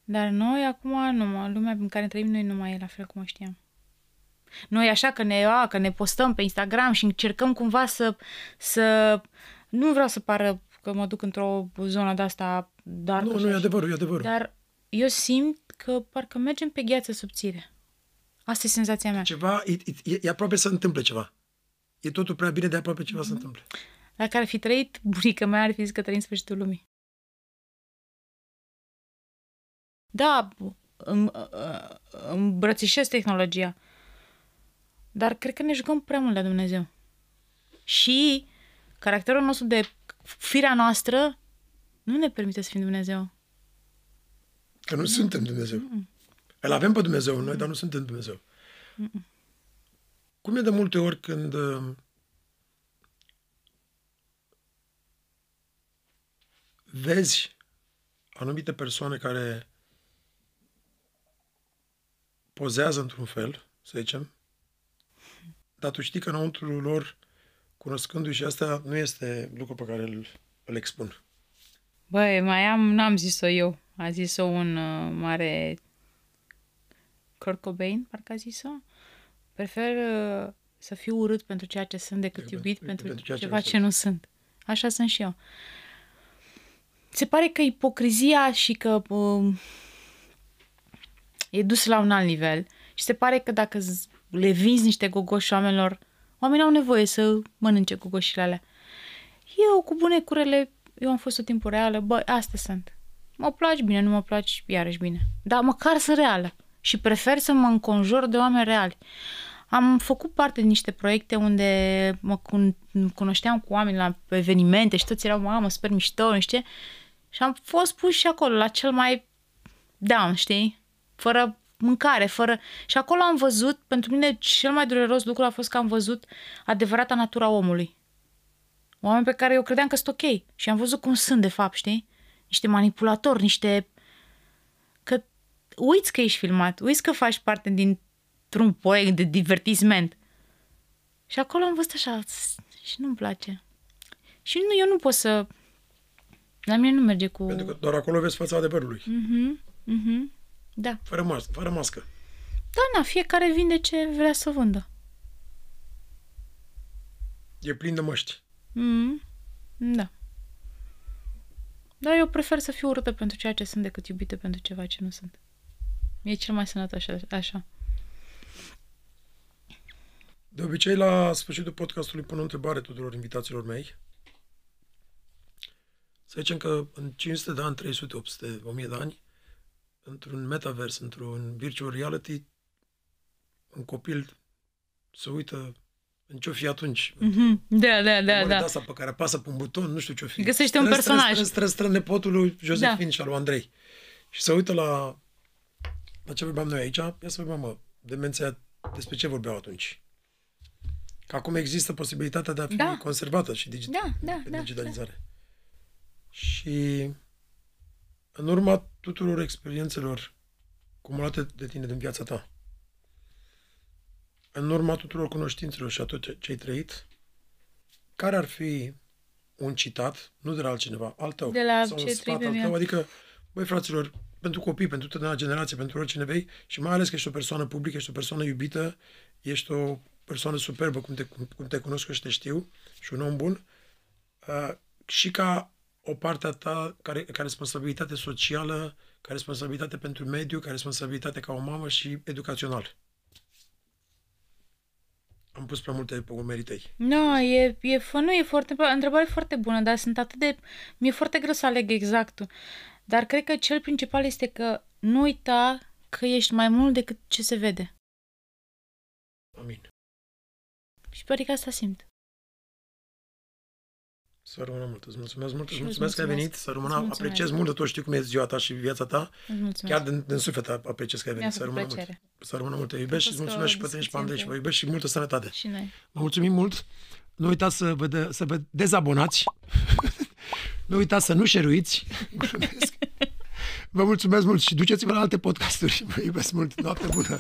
Dar noi acum nu, mă, lumea în care trăim noi nu mai e la fel cum o știam. noi așa că ne, a, că ne postăm pe Instagram și încercăm cumva să, să nu vreau să pară că mă duc într-o zonă de asta dar Nu, nu, e adevărul, e adevărul. dar eu simt că parcă mergem pe gheață subțire. Asta e senzația mea. Ceva, e, e, e aproape să întâmple ceva. E totul prea bine de aproape ceva Mhm. să întâmple. Dacă ar fi trăit, bunica mea ar fi zis că trăim sfârșitul lumii. Da, îm, ă, îmbrățișez tehnologia, dar cred că ne jucăm prea mult la Dumnezeu. Și caracterul nostru de firea noastră nu ne permite să fim Dumnezeu. Că nu suntem Dumnezeu. Îl avem pe Dumnezeu în noi, dar nu suntem Dumnezeu. Cum e de multe ori când uh, vezi anumite persoane care pozează într-un fel, să zicem, dar tu știi că înăuntru lor, cunoscându-i și asta, nu este lucru pe care îl, îl expun. Băi, mai am, n-am zis-o eu. A zis-o un uh, mare Kurt Cobain, parcă a zis-o. Prefer uh, să fiu urât pentru ceea ce sunt decât Decât iubit pentru pentru, ceea ce ceva nu ce sunt. nu sunt. Așa sunt și eu. Se pare că ipocrizia și că uh, e dus la un alt nivel și se pare că dacă z- le vinzi niște gogoși oamenilor, oamenii au nevoie să mănânce gogoșile alea. Eu, cu bune curele, eu am fost tot timpul reală, bă, astea sunt. Mă placi bine, nu mă placi iarăși bine. Dar măcar să reală. Și prefer să mă înconjur de oameni reali. Am făcut parte din niște proiecte unde mă cun- cunoșteam cu oameni la evenimente și toți erau, mamă, super mișto, nu știu ce. Și am fost pus și acolo, la cel mai down, știi? Fără mâncare, fără... Și acolo am văzut, pentru mine cel mai dureros lucru a fost că am văzut adevărata natura omului. Oameni pe care eu credeam că sunt ok. Și am văzut cum sunt, de fapt, știi? Niște manipulatori, niște... Că uiți că ești filmat, uiți că faci parte dintr-un proiect de divertisment. Și acolo am văzut așa și nu-mi place. Și nu, eu nu pot să... La mine nu merge cu... Pentru că doar acolo vezi fața adevărului. Mhm, mhm. Da. Fără, mas- fără mască. Da, na, fiecare vinde ce vrea să vândă. E plin de măști. Mm, da. Dar eu prefer să fiu urâtă pentru ceea ce sunt decât iubită pentru ceva ce nu sunt. E cel mai sănătos așa. așa. De obicei, la sfârșitul podcastului pun o întrebare tuturor invitațiilor mei. Să zicem că în 500 de ani, 300, 800, 1000 de ani, într-un metavers, într-un virtual reality, un copil se uită în ce-o fi atunci. Mhm. Da, da, da, Oare da. de asta pe care apasă pe un buton, nu știu ce-o fi. Găsește un Stră, personaj. Stră, stră, stră, nepotul lui Josephine Da. și al lui Andrei. Și se uită la, la ce vorbeam noi aici. Ia să vedem, mă, demenția, despre ce vorbeau atunci. Că acum există posibilitatea de a fi Da. conservată și digi- Da, da, pe da, digitalizare. Și în urma tuturor experiențelor cumulate de tine din viața ta, în urma tuturor cunoștințelor și a tot ce, ce ai trăit, care ar fi un citat, nu de la altcineva, al tău, De la sau ce un ai sfat trăit al pe tău, mine. adică, băi fraților, pentru copii, pentru tânăra generație, pentru oricine vei și mai ales că ești o persoană publică, ești o persoană iubită, ești o persoană superbă, cum te, cum te cunosc și te știu, și un om bun, uh, și ca o parte a ta, care, ca responsabilitate socială, ca responsabilitate pentru mediu, ca responsabilitate ca o mamă și educațional. Am pus prea multe pe umerii tăi. Nu, e, e, fă- nu, e foarte, întrebare foarte bună, dar sunt atât de, mi-e foarte greu să aleg exactul. Dar cred că cel principal este că nu uita că ești mai mult decât ce se vede. Amin. Și pare că asta simt. Să rămână mult. Îți mulțumesc mult. Îți Și eu îți mulțumesc că ai mulțumesc. venit. Să rămână. Îți mulțumesc. Apreciez mult de tot. Știu cum e ziua ta și viața ta. Îți mulțumesc. Chiar din, din suflet apreciez că ai Mi-a venit. Să făcut rămână mult. plăcere. Să rămână mult. Te iubesc și fost îți mulțumesc o și pe tine și pe discuție Andrei și între- vă iubesc și multă sănătate. Și noi. Vă mulțumim mult. Nu uitați să vă, de, să vă dezabonați. nu uitați să nu șeruiți. Vă mulțumesc mult și duceți-vă la alte podcasturi. Vă iubesc mult. Noapte bună.